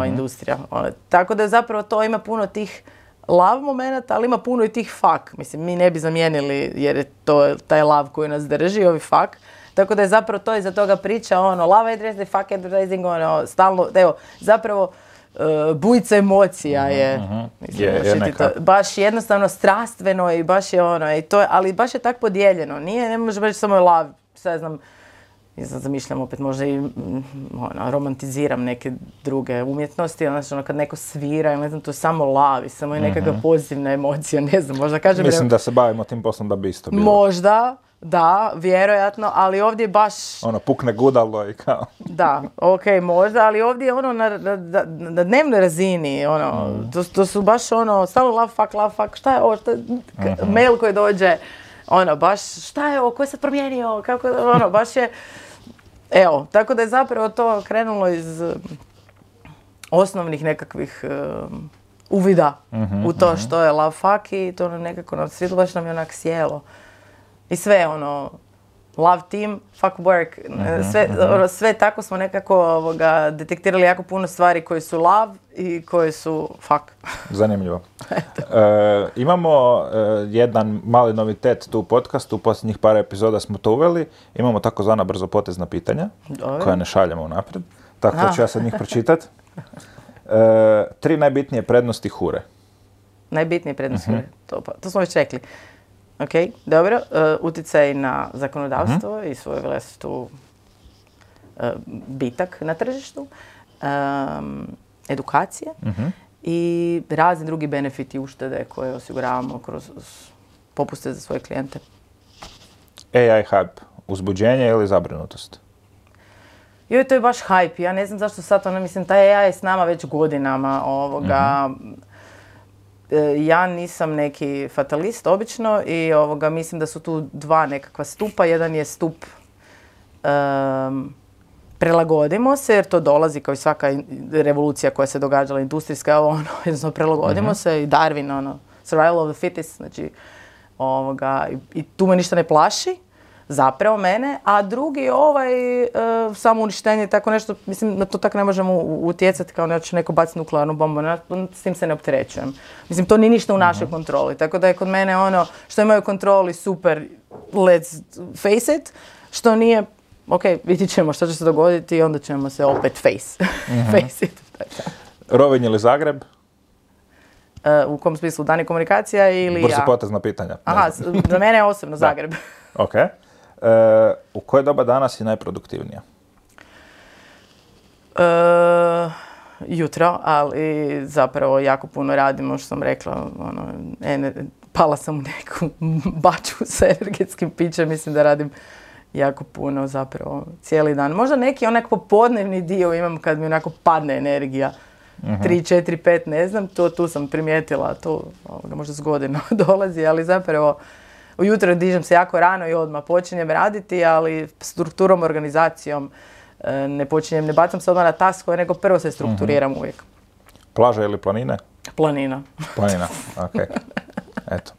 industrija. Ono, tako da zapravo to ima puno tih lav momenata, ali ima puno i tih fak. Mislim, mi ne bi zamijenili jer je to taj lav koji nas drži, ovi fak. Tako da je zapravo to iza toga priča, ono, love advertising, fuck advertising, ono, stalno, evo, zapravo, e, bujica emocija je, mislim, Je- je ti neka. to- baš jednostavno strastveno i baš je ono, i to je, ali baš je tak podijeljeno, nije, ne može reći samo je lav, sad znam, i sad zamišljam opet možda i mm, ono, romantiziram neke druge umjetnosti, znači ono kad neko svira, ne znam, to je samo lavi, samo je nekakva pozivna emocija, ne znam, možda kažem... Mislim re- da se bavimo tim poslom da bi isto bilo. Možda, da, vjerojatno, ali ovdje je baš, Ono, pukne gudalo i kao... da, ok, možda, ali ovdje je ono na, na, na- dnevnoj razini, ono, to, to su baš ono, stalno love, fuck, love, fuck, šta je ovo, šta, k- mail koji dođe, ono, baš, šta je ovo, ko je sad promijenio, kako, ono, baš je, evo, tako da je zapravo to krenulo iz um, osnovnih nekakvih um, uvida u to što je love fuck i to nekako nam svidlo, baš nam je onak sjelo. I sve ono, love team, fuck work, sve, ono, sve tako smo nekako ovoga, detektirali jako puno stvari koje su love i koje su fuck. Zanimljivo. E, imamo e, jedan mali novitet tu u podcastu, u posljednjih par epizoda smo to uveli. Imamo takozvana brzopotezna pitanja, koja ne šaljemo unaprijed. Tako da ću ja sad njih pročitat. E, tri najbitnije prednosti hure. Najbitnije prednosti. To, pa, to smo već rekli. Ok, dobro. E, utjecaj na zakonodavstvo i svoju vlastitu e, bitak na tržištu. Em, edukacije i razni drugi benefiti i uštede koje osiguravamo kroz popuste za svoje klijente. AI hype, uzbuđenje ili zabrinutost? Joj, to je baš hype. Ja ne znam zašto sad ono, mislim, taj AI je s nama već godinama ovoga. E, Ja nisam neki fatalist obično i ovoga, mislim da su tu dva nekakva stupa. Jedan je stup em, prilagodimo se jer to dolazi kao i svaka revolucija koja se događala industrijska, ono, jednostavno prilagodimo se i Darwin, ono, survival of the fittest, znači, ovoga, i, i tu me ništa ne plaši, zapravo mene, a drugi je ovaj e, samo uništenje i tako nešto, mislim na to tako ne možemo utjecati kao da će neko baciti nuklearnu bombu, na- s tim se ne opterećujem. Mislim, to nije ništa u našoj kontroli, tako da je kod mene ono što imaju kontroli super, let's face it, što nije, ok, vidjet ćemo što će se dogoditi i onda ćemo se opet face, face it. Rovinj ili Zagreb? E, u kom smislu, dani komunikacija ili ja? Brzopotezna pitanja. Aha, za mene je osobno Zagreb. Ok. E, u koje doba danas si najproduktivnija? E, jutro, ali zapravo jako puno radimo, što sam rekla, ono, pala sam u neku baču sa energetskim pićem, mislim da radim jako puno zapravo cijeli dan. Možda neki onak popodnevni dio imam kad mi onako padne energija. uh 3, 4, 5, ne znam, to tu sam primijetila, to ovoga, možda s godina dolazi, ali zapravo ujutro dižem se jako rano i odmah počinjem raditi, ali strukturom, organizacijom e, ne počinjem, ne bacam se odmah na taskove, nego prvo se strukturiram uh uvijek. Plaža ili planine? Planina. Planina, ok. Eto.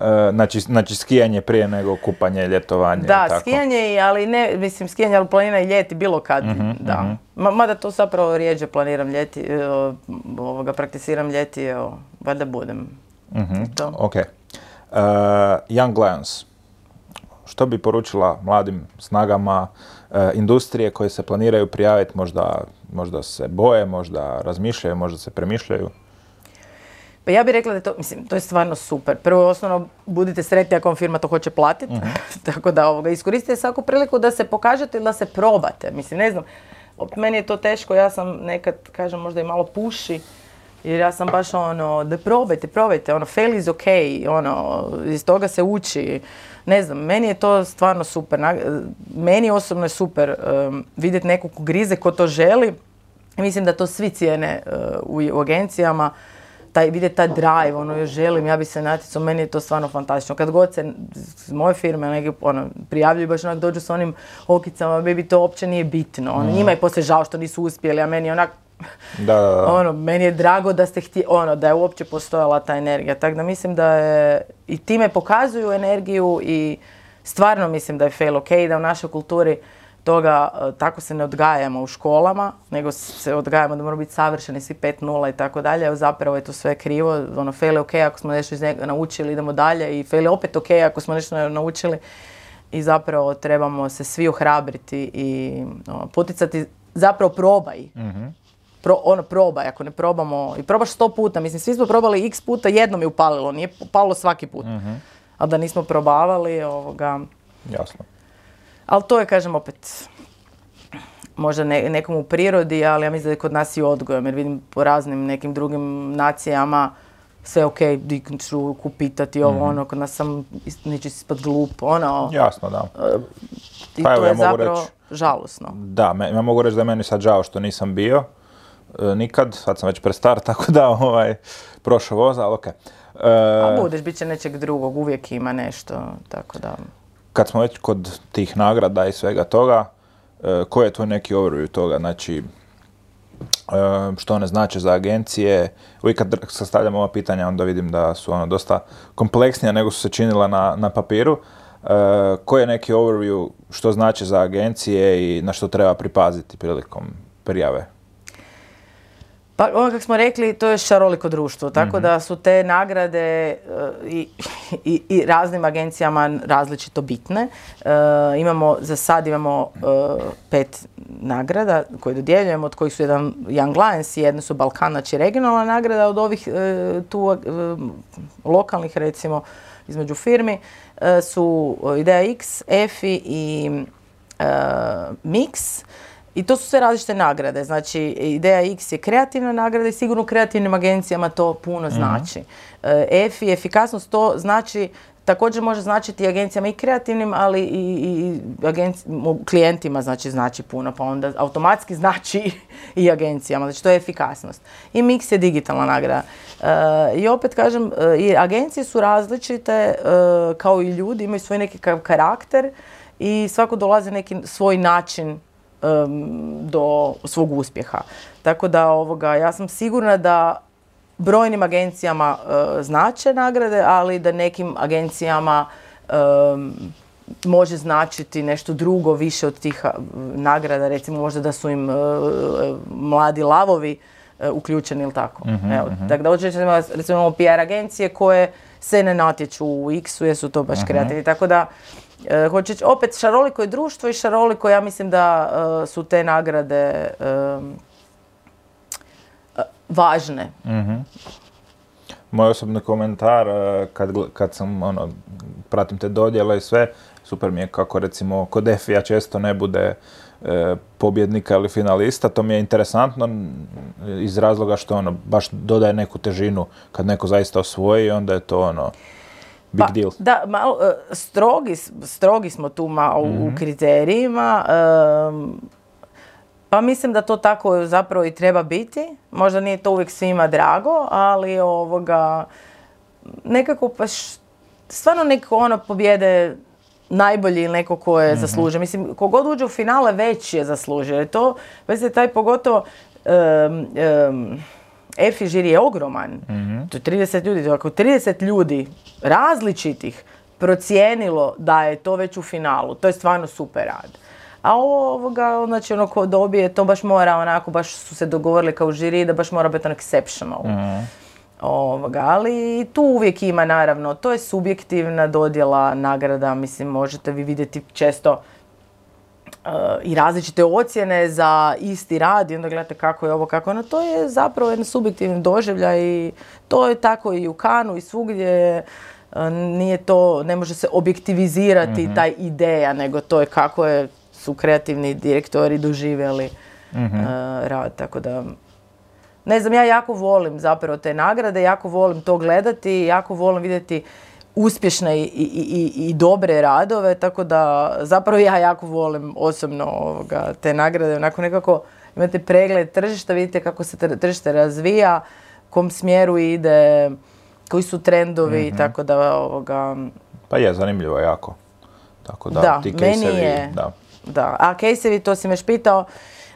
E, znači, znači skijanje prije nego kupanje, ljetovanje Da, i tako. skijanje, ali ne, mislim skijanje, ali planina i ljeti, bilo kad, uh da. uh Mada to zapravo rijeđe planiram ljeti, e, ovoga, prakticiram ljeti, valjda budem. To. Ok. Uh, Young Lions, što bi poručila mladim snagama uh, industrije koje se planiraju prijaviti, možda, možda se boje, možda razmišljaju, možda se premišljaju? Pa ja bih rekla da je to, mislim, to je stvarno super. Prvo osnovno, budite sretni ako vam firma to hoće platiti. Mhm. Tako da ovoga, iskoristite svaku priliku da se pokažete ili da se probate. Mislim, ne znam, meni je to teško, ja sam nekad, kažem, možda i malo puši. Jer ja sam baš ono, da probajte, probajte, ono, fail is ok, ono, iz toga se uči. Ne znam, meni je to stvarno super. Meni osobno je super um, vidjeti nekog ko grize, ko to želi. Mislim da to svi cijene uh, u agencijama taj, vidjeti taj drive, ono, još želim, ja bi se natjecao, meni je to stvarno fantastično. Kad god se s moje firme neki, ono, prijavljuju, baš onak dođu s onim okicama, baby, to uopće nije bitno. Ono, Njima je poslije žao što nisu uspjeli, a meni je onak, da, da, da. Ono, meni je drago da ste htjeli, ono, da je uopće postojala ta energija. Tako da mislim da je, i time pokazuju energiju i stvarno mislim da je fail ok, da u našoj kulturi toga e, tako se ne odgajamo u školama, nego se odgajamo da moramo biti savršeni svi 5-0 i tako dalje. Zapravo je to sve krivo. Ono, fail je ok ako smo nešto iz njega naučili, idemo dalje i fail je opet ok ako smo nešto naučili. I zapravo trebamo se svi ohrabriti i ono, poticati, zapravo probaj. mm Pro, ono, probaj, ako ne probamo, i probaš sto puta, mislim, svi smo probali x puta, jednom je upalilo, nije upalilo svaki put. mm A da nismo probavali, ovoga... Jasno. Ali to je, kažem, opet možda ne, nekom u prirodi, ali ja mislim da je kod nas i odgojem, jer vidim po raznim nekim drugim nacijama sve ok, dignut ruku, pitati ovo, mm ono, kod nas sam neće ispod glup, ono. Jasno, da. I pa to je zapravo reći, žalosno. Da, me, ja mogu reći da je meni sad žao što nisam bio e, nikad, sad sam već prestar, tako da ovaj, prošao voza, ali ok. E, A budeš, bit će nečeg drugog, uvijek ima nešto, tako da kad smo već kod tih nagrada i svega toga, e, koji je to neki overview toga? Znači, e, što one znače za agencije. Uvijek kad sastavljam ova pitanja, onda vidim da su ono dosta kompleksnija nego su se činila na, na papiru. E, koji je neki overview što znači za agencije i na što treba pripaziti prilikom prijave? Pa ono kako smo rekli, to je šaroliko društvo, tako mhm. da su te nagrade e, i, i, i raznim agencijama različito bitne. E, imamo, za sad imamo e, pet nagrada koje dodjeljujemo, od kojih su jedan Young Lions i jedne su Balkan, znači regionalna nagrada od ovih tu lokalnih recimo između firmi su Idea X, EFI i Mix. I to su sve različite nagrade. Znači, Ideja X je kreativna nagrada i sigurno kreativnim agencijama to puno mhm. znači. E, EFI, efikasnost, to znači također može značiti agencijama i kreativnim, ali i, i klijentima znači znači puno, pa onda automatski znači i agencijama, znači to je efikasnost. I Mix je digitalna nagrada. E, I opet kažem, e, i agencije su različite kao i ljudi, imaju svoj neki karakter i svako dolazi neki svoj način do svog uspjeha. Tako da ovoga, ja sam sigurna da brojnim agencijama uh, znače nagrade, ali da nekim agencijama može značiti nešto drugo više od tih nagrada, recimo možda da su im e, mladi lavovi uključeni ili tako. Mm-hmm, Evo, mm da recimo imamo PR agencije koje se ne natječu u X-u jer su to baš mm kreativni. Tako da E, hoće, opet šaroliko je društvo i šaroliko ja mislim da e, su te nagrade e, važne. mm Moj osobni komentar kad, kad sam ono, pratim te dodjele i sve, super mi je kako recimo kod EFI-a često ne bude pobjednika ili finalista, to mi je interesantno iz razloga što ono baš dodaje neku težinu kad neko zaista osvoji, onda je to ono big Pa, deal. Da, malo, e, strogi, strogi smo tu malo u Mhm. kriterijima. em, pa mislim da to tako zapravo i treba biti. Možda nije to uvijek svima drago, ali ovoga, nekako pa š- stvarno neko ono pobjede najbolji ili neko ko je zaslužio. Mislim, kogod uđe u finale već je zaslužio. Jer to, vezite, taj pogotovo um, um, EFI žiri je ogroman. To je 30 ljudi. Ako 30 ljudi različitih procijenilo da je to već u finalu, to je stvarno super rad. A ovo, ovoga, znači ono ko dobije, to baš mora onako, baš su se dogovorili kao žiri da baš mora biti on exceptional. Ovoga, ali tu uvijek ima naravno, to je subjektivna dodjela nagrada, mislim možete vi vidjeti često i različite ocjene za isti rad i onda gledate kako je ovo, kako je ono, to je zapravo jedan subjektivni doživljaj i to je tako i u Kanu i svugdje, uh, nije to, ne može se objektivizirati taj ideja, nego to je kako je, su kreativni direktori doživjeli uh, rad, tako da ne znam, ja jako volim zapravo te nagrade, jako volim to gledati, jako volim vidjeti uspješne i, i, i, dobre radove, tako da zapravo ja jako volim osobno ovoga, te nagrade, onako nekako imate pregled tržišta, vidite kako se tr- tržište razvija, kom smjeru ide, koji su trendovi, tako da ovoga, Pa je, zanimljivo jako. Tako da, Da, ti meni je- da. Da, a casevi, to si me još pitao,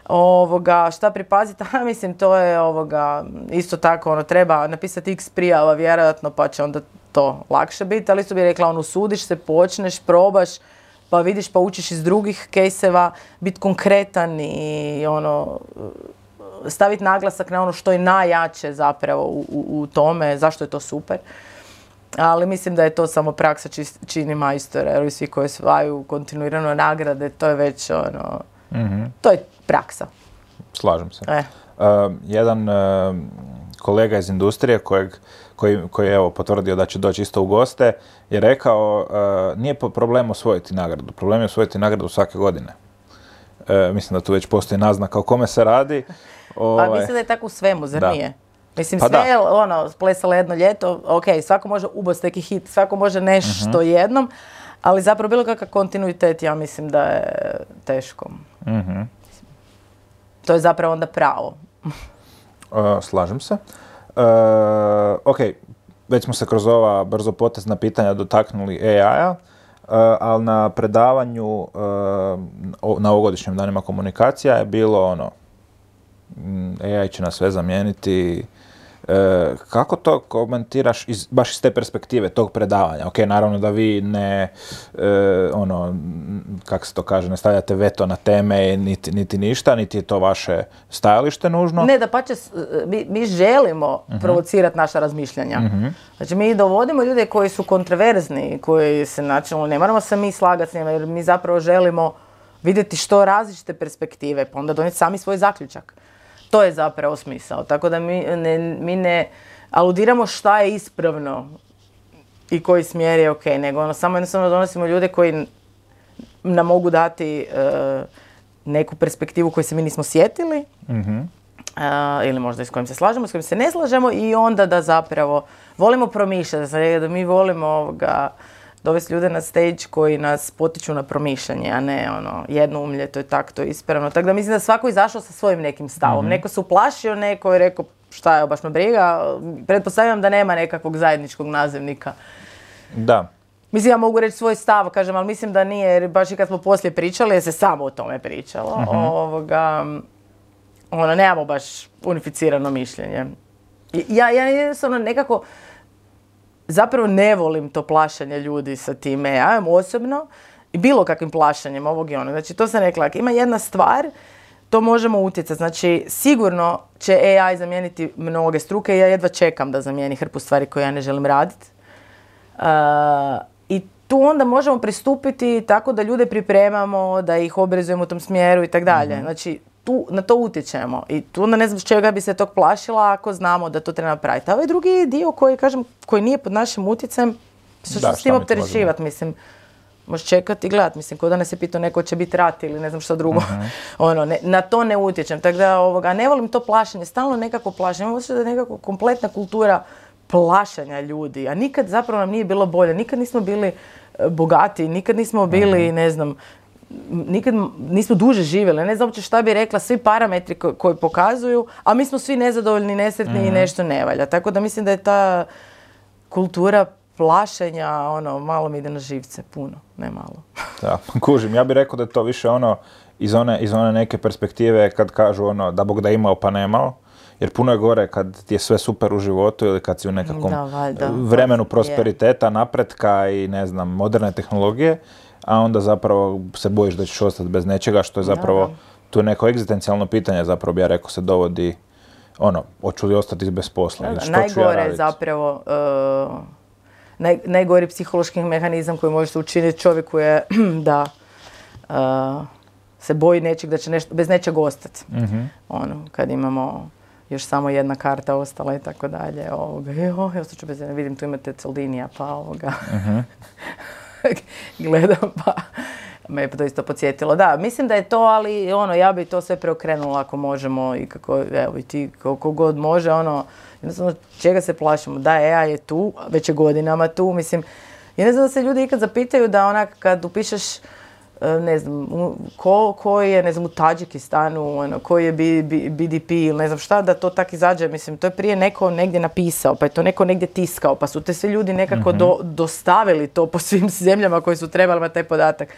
ovoga, šta pripaziti, a mislim to je ovoga, isto tako, ono, treba napisati x prijava vjerojatno, pa će onda to lakše biti, ali isto bi rekla, ono, sudiš se, počneš, probaš, pa vidiš, pa učiš iz drugih kejseva, biti konkretan i ono, staviti naglasak na ono što je najjače zapravo u, u, u tome, zašto je to super. Ali mislim da je to samo praksa čis- čini majstora, jer svi koji osvajaju kontinuirano nagrade, to je već ono, to je praksa. Slažem se. E. Uh, jedan uh, kolega iz industrije kojeg, koji, koji je evo potvrdio da će doći isto u goste je rekao uh, nije po- problem osvojiti nagradu, problem je osvojiti nagradu svake godine. Uh, mislim da tu već postoji naznaka o kome se radi. Pa Ovaj, mislim da je tako u svemu, zar Da. nije? Mislim, Pa sve da. je ono, plesalo jedno ljeto, ok, svako može ubosti neki hit, svako može nešto Mhm. jednom, ali zapravo bilo kakav kontinuitet, ja mislim da je teško. mhm. To je zapravo onda pravo. Uh, slažem se. Uh, ok, već smo se kroz ova brzo potezna pitanja dotaknuli AI-a, uh, ali na predavanju o- na ovogodišnjim danima komunikacija je bilo ono, mm, AI će nas sve zamijeniti. E, kako to komentiraš iz, baš iz te perspektive tog predavanja? Ok, naravno da vi ne, e, ono, kako se to kaže, ne stavljate veto na teme, niti, niti ništa, niti je to vaše stajalište nužno. Ne, da pa će, mi, mi želimo Mhm. provocirati naša razmišljanja. Znači mi dovodimo ljude koji su kontroverzni, koji se načelno, ne moramo se mi slagati s njima, jer mi zapravo želimo vidjeti što različite perspektive, pa onda donijeti sami svoj zaključak. To je zapravo smisao. Tako da mi ne, mi ne aludiramo šta je ispravno i koji smjer je ok, nego ono, samo jednostavno donosimo ljude koji nam mogu dati e, neku perspektivu koju se mi nismo sjetili, a, ili možda s kojim se slažemo, s kojim se ne slažemo i onda da zapravo volimo promišljati, da mi volimo ovoga, dovesti ljude na stage koji nas potiču na promišljanje, a ne ono, jedno umlje, to je tak, to je ispravno. Tako da mislim da svako je izašao sa svojim nekim stavom. Neko se uplašio, neko je rekao šta je, baš me briga. Pretpostavljam da nema nekakvog zajedničkog nazivnika. Da. Mislim, ja mogu reći svoj stav, kažem, ali mislim da nije, jer baš i kad smo poslije pričali, je se samo o tome pričalo. Ovoga, ono, nemamo baš unificirano mišljenje. Ja, ja jednostavno nekako, zapravo ne volim to plašanje ljudi sa time. Ja imam osobno i bilo kakvim plašanjem ovog i onog. Znači, to sam rekla, ima jedna stvar, to možemo utjecati. Znači, sigurno će AI zamijeniti mnoge struke i ja jedva čekam da zamijeni hrpu stvari koje ja ne želim raditi. Uh, I tu onda možemo pristupiti tako da ljude pripremamo, da ih obrazujemo u tom smjeru i tako dalje. Znači, tu, na to utječemo. I tu onda ne znam s čega bi se tog plašila ako znamo da to treba napraviti. A ovaj drugi dio koji, kažem, koji nije pod našim utjecajem, što Da, ću s tim opterećivati, mislim. možeš čekati i gledati. Mislim, kod da je pitao neko će biti rat ili ne znam što drugo. ono, ne, na to ne utječem. Tako da, ovoga, ne volim to plašenje, stalno nekako plašenje. Imam osjećaj da je nekako kompletna kultura plašanja ljudi, a nikad zapravo nam nije bilo bolje, nikad nismo bili e, bogati, nikad nismo bili, ne znam, nikad nismo duže živjeli, ne znam uopće šta bi rekla, svi parametri koji pokazuju, a mi smo svi nezadovoljni, nesretni i nešto ne valja. Tako da mislim da je ta kultura plašenja, ono, malo mi ide na živce, puno, ne malo. da, kužim, ja bih rekao da je to više ono, iz one, iz one neke perspektive kad kažu ono, da Bog da imao pa nemao, jer puno je gore kad ti je sve super u životu ili kad si u nekakvom vremenu prosperiteta, napretka i ne znam, moderne tehnologije, a onda zapravo se bojiš da ćeš ostati bez nečega, što je zapravo, tu je neko egzistencijalno pitanje zapravo bi ja rekao se dovodi, ono, hoću li ostati bez posla da, najgore je zapravo, uh, najgori psihološki mehanizam koji može se učiniti čovjeku je da uh, se boji nečeg, da će nešto, bez nečeg ostati. Mhm. Ono, kad imamo još samo jedna karta ostala i tako dalje. Ovoga, jo, ja ću bez vidim tu imate Celdinija, pa ovoga. Uh-huh. Gledam, pa me je to isto podsjetilo. Da, mislim da je to, ali ono, ja bi to sve preokrenula ako možemo i kako, evo i ti, koliko god može, ono, jednostavno čega se plašimo. Da, AI je tu, već je godinama tu, mislim, ja ne znam da se ljudi ikad zapitaju da onak kad upišeš ne znam, ko, koji je, ne znam, u Tadžikistanu, ono, koji je BDP ili ne znam šta, da to tak izađe. Mislim, to je prije neko negdje napisao, pa je to neko negdje tiskao, pa su te svi ljudi nekako mhm. dostavili to po svim zemljama koji su trebali taj podatak.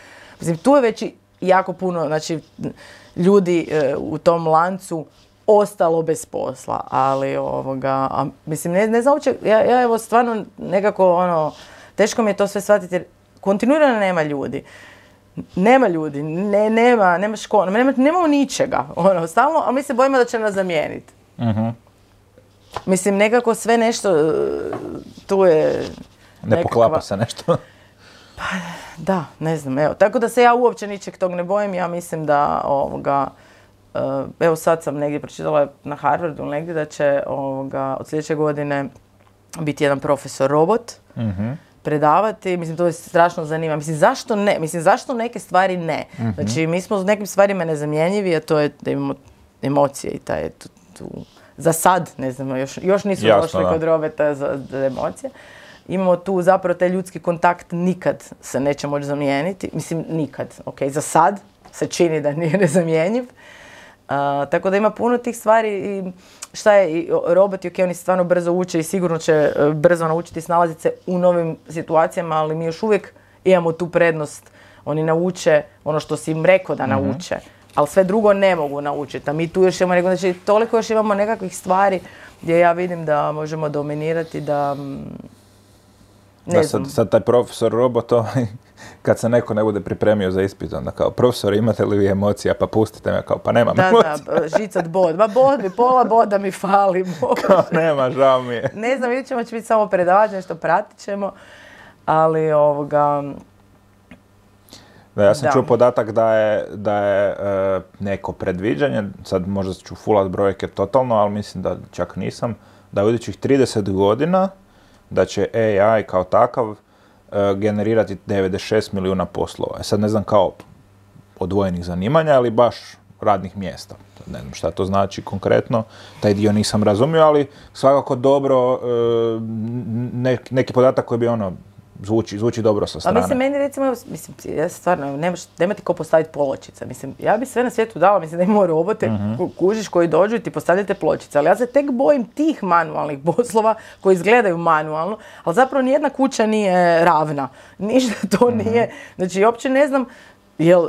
Mislim, tu je već jako puno, znači, ljudi e, u tom lancu ostalo bez posla, ali ovoga, a, mislim, ne, ne znam uopće, ja, ja evo stvarno nekako, ono, teško mi je to sve shvatiti jer kontinuirano nema ljudi nema ljudi, ne, nema, nema škola, nema, nemamo ničega, ono, stalno, a mi se bojimo da će nas zamijeniti. uh Mislim, nekako sve nešto, e, tu je... Ne poklapa se nešto. pa, da, ne znam, evo. Tako da se ja uopće ničeg tog ne bojim, ja mislim da, ovoga, e, evo sad sam negdje pročitala na Harvardu negdje da će ovoga, od sljedeće godine biti jedan profesor robot. uh predavati, mislim to je strašno zanima. Mislim zašto ne? Mislim zašto neke stvari ne? mm Znači mi smo u nekim stvarima nezamjenjivi, a to je da imamo emocije i taj tu, tu za sad, ne znam, još, još nisu došli kod robeta za, za emocije. Imamo tu zapravo taj ljudski kontakt nikad se neće moći zamijeniti. Mislim, nikad. Ok, za sad se čini da nije nezamjenjiv. Uh, tako da ima puno tih stvari i šta je, i roboti, ok, oni stvarno brzo uče i sigurno će e, brzo naučiti snalaziti se u novim situacijama, ali mi još uvijek imamo tu prednost. Oni nauče ono što si im rekao da mhm. nauče, ali sve drugo ne mogu naučiti. A mi tu još imamo, znači toliko još imamo nekakvih stvari gdje ja vidim da možemo dominirati, da ne da. Sad, sad taj profesor robot, ovaj, kad se neko ne bude pripremio za ispit, onda kao, profesor, imate li vi emocija, pa pustite me, kao, pa nemam da, Da, žicat bod, ma bod mi, pola boda mi fali. Kao, nema, žao mi je. Ne znam, vidjet ćemo, će biti samo predavati, nešto pratit ćemo, ali ovoga... Da, ja sam čuo podatak da je, da je e, neko predviđanje, sad možda ću fulat brojke totalno, ali mislim da čak nisam, da u idućih 30 godina da će AI kao takav e, generirati 96 milijuna poslova. E sad ne znam kao odvojenih zanimanja, ali baš radnih mjesta. Ne znam šta to znači konkretno, taj dio nisam razumio, ali svakako dobro, e, neki podatak koji bi ono zvuči, zvuči dobro sa strane. A mislim, meni recimo, mislim, ja stvarno, nemaš, nema ti ko postaviti pločice. Mislim, ja bi sve na svijetu dala, mislim da imamo robote, uh kužiš koji dođu i ti postavljate pločice. Ali ja se tek bojim tih manualnih poslova koji izgledaju manualno, ali zapravo nijedna kuća nije ravna. Ništa to uh nije. Znači, uopće ne znam, jel,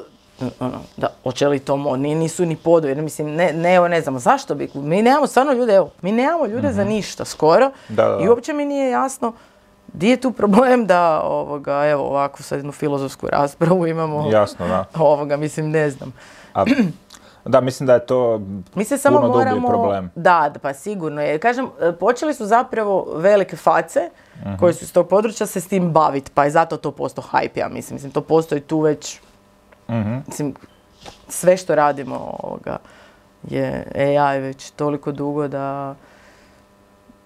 ono, da, hoće li to nisu ni podo, jer mislim, ne, ne, evo, ne znamo, zašto bi, mi nemamo stvarno ljude, evo, mi nemamo ljude za mhm. ništa skoro i uopće mi nije jasno Di je tu problem da ovoga, evo ovako sad jednu filozofsku raspravu imamo? Jasno, da. Ovoga, mislim, ne znam. A, da, mislim da je to Mi se samo puno moramo, problem. Da, pa sigurno je. Kažem, e, počeli su zapravo velike face uh koje su iz tog područja se s tim baviti, pa je zato to postao hype, ja mislim. Mislim, to postoji tu već, uh mislim, sve što radimo ovoga, je AI već toliko dugo da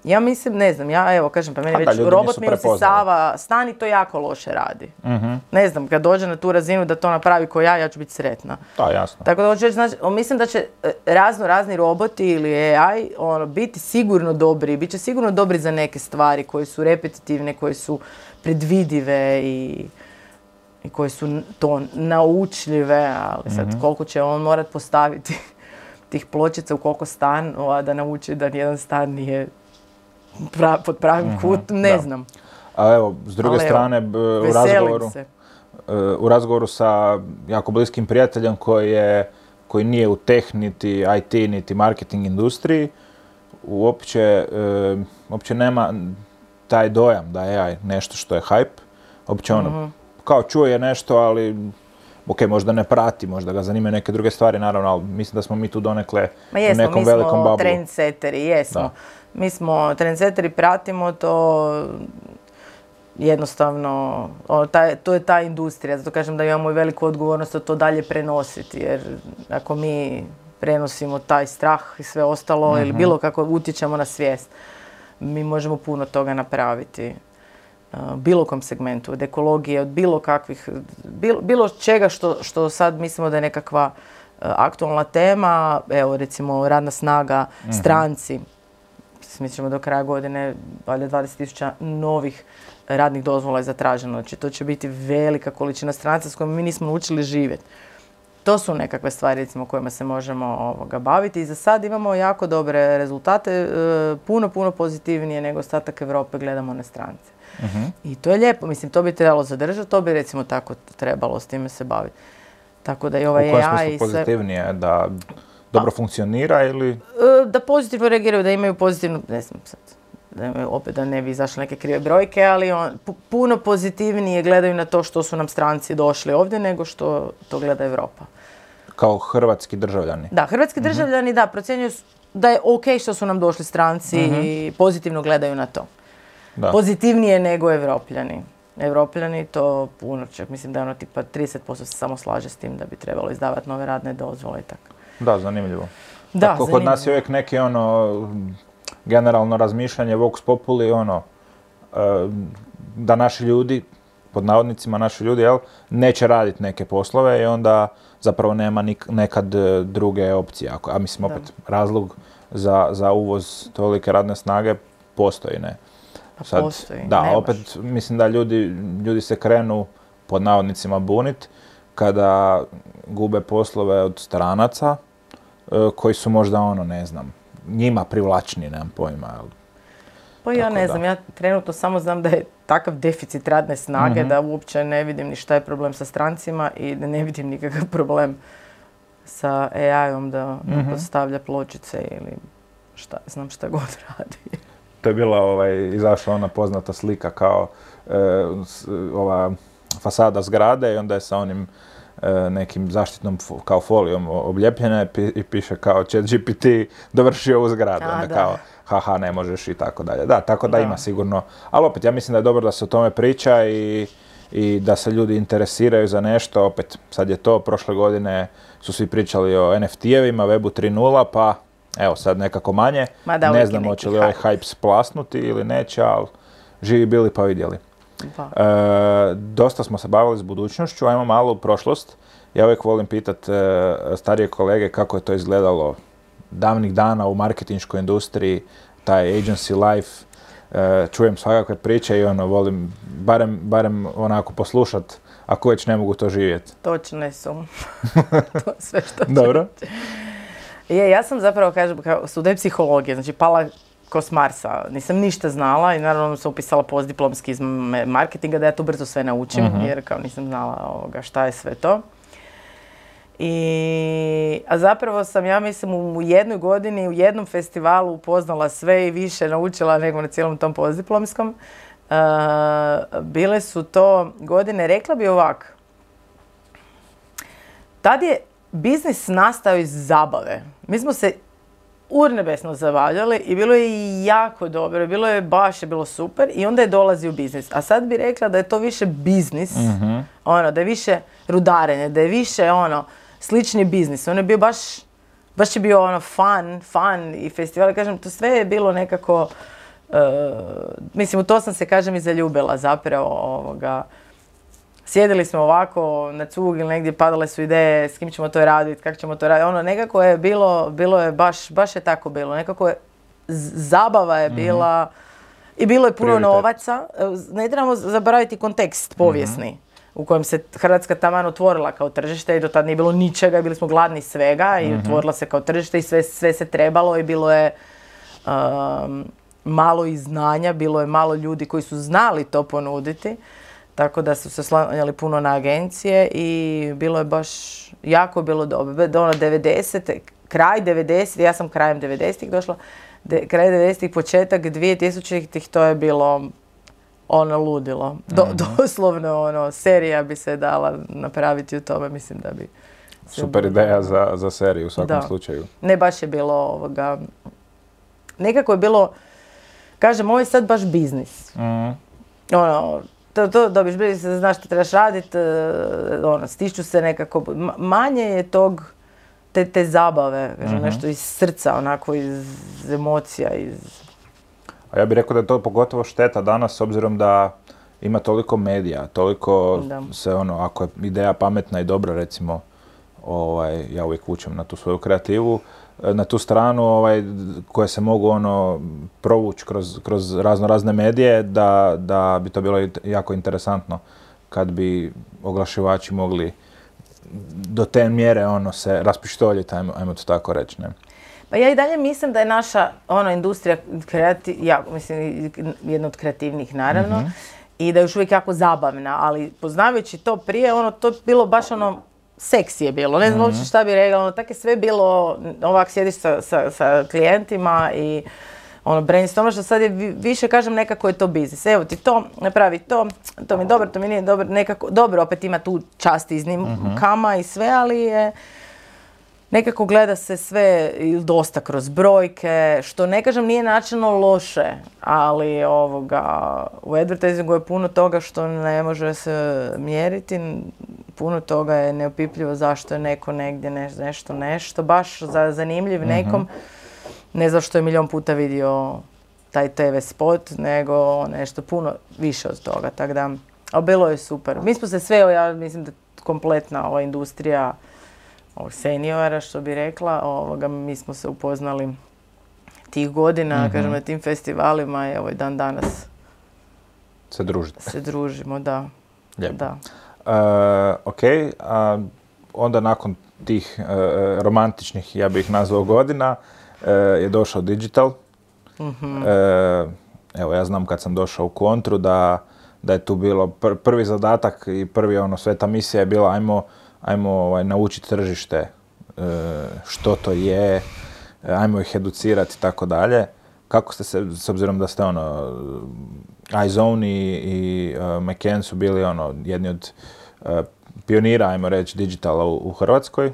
Ja mislim, ne znam, ja evo kažem, pa meni A već robot mi usisava stan i to jako loše radi. Mhm. Ne znam, kad dođe na tu razinu da to napravi ko ja, ja ću biti sretna. Da, jasno. Tako da hoću reći, znači, mislim da će e, razno razni roboti ili AI ono, biti sigurno dobri, bit će sigurno dobri za neke stvari koje su repetitivne, koje su predvidive i, i koje su to naučljive, ali sad koliko će on morat postaviti tih pločica u koliko stan, da nauči da nijedan stan nije pra- pod pravim kutom, ne da. znam. A evo, s druge Ali strane, b- u razgovoru, se. e, u razgovoru sa jako bliskim prijateljem koji je koji nije u teh, niti IT, niti marketing industriji, uopće, e, uopće nema taj dojam da je AI nešto što je hype. Uopće ono, Mhm. kao čuje nešto, ali ok, možda ne prati, možda ga zanimaju neke druge stvari, naravno, ali mislim da smo mi tu donekle Ma u jesmo, nekom mi velikom smo bablu. trendsetteri, jesmo. Da. Mi smo trendsetteri, pratimo to jednostavno, taj- to je ta industrija, zato kažem da imamo i veliku odgovornost da to dalje prenositi, jer ako mi prenosimo taj strah i sve ostalo ili bilo kako utječemo na svijest, mi možemo puno toga napraviti uh, bilo kom segmentu, od ekologije, od bilo kakvih, bilo, bilo čega što, što sad mislimo da je nekakva uh, aktualna tema, evo recimo radna snaga, stranci, mi ćemo do kraja godine valjda 20.000 novih radnih dozvola je zatraženo. Znači to će biti velika količina stranaca s kojima mi nismo naučili živjeti. To su nekakve stvari recimo kojima se možemo ovoga, baviti i za sad imamo jako dobre rezultate, e, puno, puno pozitivnije nego ostatak Europe gledamo na strance. Mhm. I to je lijepo, mislim to bi trebalo zadržati, to bi recimo tako trebalo s time se baviti. Tako da i U ovaj kojem AI smislu pozitivnije, da dobro funkcionira ili... E, da pozitivno reagiraju, da imaju pozitivnu, ne znam sad, da imaju, opet da ne bi izašle neke krive brojke, ali on, pu- puno pozitivnije gledaju na to što su nam stranci došli ovdje nego što to gleda Europa. kao hrvatski državljani. Da, hrvatski državljani da, procjenjuju da je ok što su nam došli stranci i pozitivno gledaju na to. Da. Pozitivnije nego Evropljani. Evropljani to puno, čak mislim da je ono tipa 30% se samo slaže s tim da bi trebalo izdavati nove radne dozvole i tako. Da, zanimljivo. Da, Tako, kod nas je uvijek neki ono, generalno razmišljanje Vox Populi, ono, e, da naši ljudi, pod navodnicima naši ljudi, jel, neće raditi neke poslove i onda zapravo nema nik- nekad e, druge opcije. Ako, a mislim, opet, razlog za, za uvoz tolike radne snage postoji, ne? Pa postoji, Da, nemaš. opet mislim da ljudi, ljudi se krenu pod navodnicima bunit kada gube poslove od stranaca koji su možda ono, ne znam, njima privlačniji, nemam pojma. Pa ja Tako ne da. znam, ja trenutno samo znam da je takav deficit radne snage Mhm. da uopće ne vidim ni šta je problem sa strancima i da ne vidim nikakav problem sa AI-om da Mhm. mm postavlja pločice ili šta znam šta god radi. To je bila ovaj, izašla ona poznata slika kao e, ova fasada zgrade i onda je sa onim e, nekim zaštitnom kao folijom obljepljena i pi- i piše kao chat GPT dovršio ovu zgradu. A, Onda da. kao haha ne možeš i tako dalje. Da, tako da, Da. ima sigurno. Ali opet ja mislim da je dobro da se o tome priča i, i da se ljudi interesiraju za nešto. Opet sad je to, prošle godine su svi pričali o NFT-evima, webu 3.0 pa evo sad nekako manje. Ma da, ne uvijek je znam neki hoće li ovaj hype. hype splasnuti ili neće, ali živi bili pa vidjeli. Da. E, dosta smo se bavili s budućnošću, ajmo malo u prošlost. Ja uvijek volim pitat e, starije kolege kako je to izgledalo davnih dana u marketinškoj industriji, taj agency life. E, čujem svakakve priče i ono, volim barem, barem onako poslušat, ako već ne mogu to živjeti. Točne su. to sve što Dobro. Je, ja sam zapravo, kažem, kao student psihologije, znači pala ko s Marsa. Nisam ništa znala i naravno sam upisala postdiplomski iz marketinga da ja to brzo sve naučim, jer kao nisam znala ovoga, šta je sve to. I, a zapravo sam, ja mislim, u jednoj godini, u jednom festivalu upoznala sve i više naučila nego na cijelom tom postdiplomskom. E, bile su to godine, rekla bi ovak, tad je biznis nastao iz zabave. Mi smo se urnebesno zabavljali i bilo je jako dobro, bilo je baš je bilo super i onda je dolazio biznis. A sad bi rekla da je to više biznis, ono, da je više rudarenje, da je više ono, slični biznis. On je bio baš, baš je bio ono fun, fun i festival. Kažem, to sve je bilo nekako mislim, u to sam se, kažem, i zaljubila zapravo ovoga. Sjedili smo ovako na cug ili negdje, padale su ideje s kim ćemo to raditi, kako ćemo to raditi. Ono, nekako je bilo, bilo je baš, baš je tako bilo. Nekako je, zabava je bila i bilo je puno novaca. Ne trebamo zaboraviti kontekst povijesni u kojem se Hrvatska taman otvorila kao tržište i do tad nije bilo ničega bili smo gladni svega i otvorila se kao tržište i sve, sve se trebalo i bilo je um, malo i znanja, bilo je malo ljudi koji su znali to ponuditi. Tako da su se slanjali puno na agencije i bilo je baš jako bilo dobro. Ono 90. kraj 90. ja sam krajem 90-ih došla, de, kraj 90-ih, početak 2000-ih, to je bilo ono ludilo. Do, mhm. Doslovno ono, serija bi se dala napraviti u tome, mislim da bi... Super ideja za, za seriju u svakom slučaju. Ne baš je bilo ovoga... Nekako je bilo, kažem, ovo je sad baš biznis. mm Ono, to, to dobiš biznis, znaš što trebaš raditi, e, ono, stišću se nekako, manje je tog, te, te zabave, kažem, mhm. nešto iz srca, onako iz emocija, iz a ja bih rekao da je to pogotovo šteta danas s obzirom da ima toliko medija, toliko se ono, ako je ideja pametna i dobra recimo, ovaj, ja uvijek učem na tu svoju kreativu, na tu stranu ovaj, koje se mogu ono provući kroz, kroz razno razne medije da, da bi to bilo jako interesantno kad bi oglašivači mogli do te mjere ono se raspištoljiti, ajmo, ajmo to tako reći. Ne? Pa ja i dalje mislim da je naša ono, industrija kreati, ja, mislim, jedna od kreativnih naravno, mhm. i da je još uvijek jako zabavna, ali poznavajući to prije, ono, to je bilo baš ono, seksi je bilo, ne znam mm šta bi rekla, ono, tako je sve bilo, ovak sjediš sa, sa, sa klijentima i ono, brainstorm, što sad je više, kažem, nekako je to biznis. Evo ti to, napravi to, to mi je dobro, to mi nije dobro, nekako, dobro, opet ima tu čast iznimkama mm i sve, ali je, nekako gleda se sve dosta kroz brojke, što ne kažem nije načinno loše, ali ovoga, u advertisingu je puno toga što ne može se mjeriti, puno toga je neopipljivo zašto je neko negdje nešto, nešto, baš za zanimljiv mhm. nekom, ne zašto je milion puta vidio taj TV spot, nego nešto puno više od toga, tako da, ali bilo je super. Mi smo se sve, ja mislim da kompletna ova industrija, seniora, što bi rekla. Ovoga, mi smo se upoznali tih godina, mm kažem, na tim festivalima i ovaj dan danas se družite. Se družimo, da. Da. Uh, ok, a onda nakon tih uh, romantičnih, ja bih ih nazvao godina, uh, je došao digital. mm evo, ja znam kad sam došao u kontru da, da je tu bilo prvi zadatak i prvi ono, sveta misija je bila ajmo ajmo ovaj, naučiti tržište, e, što to je, ajmo ih educirati i tako dalje. Kako ste se, s obzirom da ste ono, iZone i, i uh, su bili ono, jedni od uh, pionira, ajmo reći, digitala u, Hrvatskoj,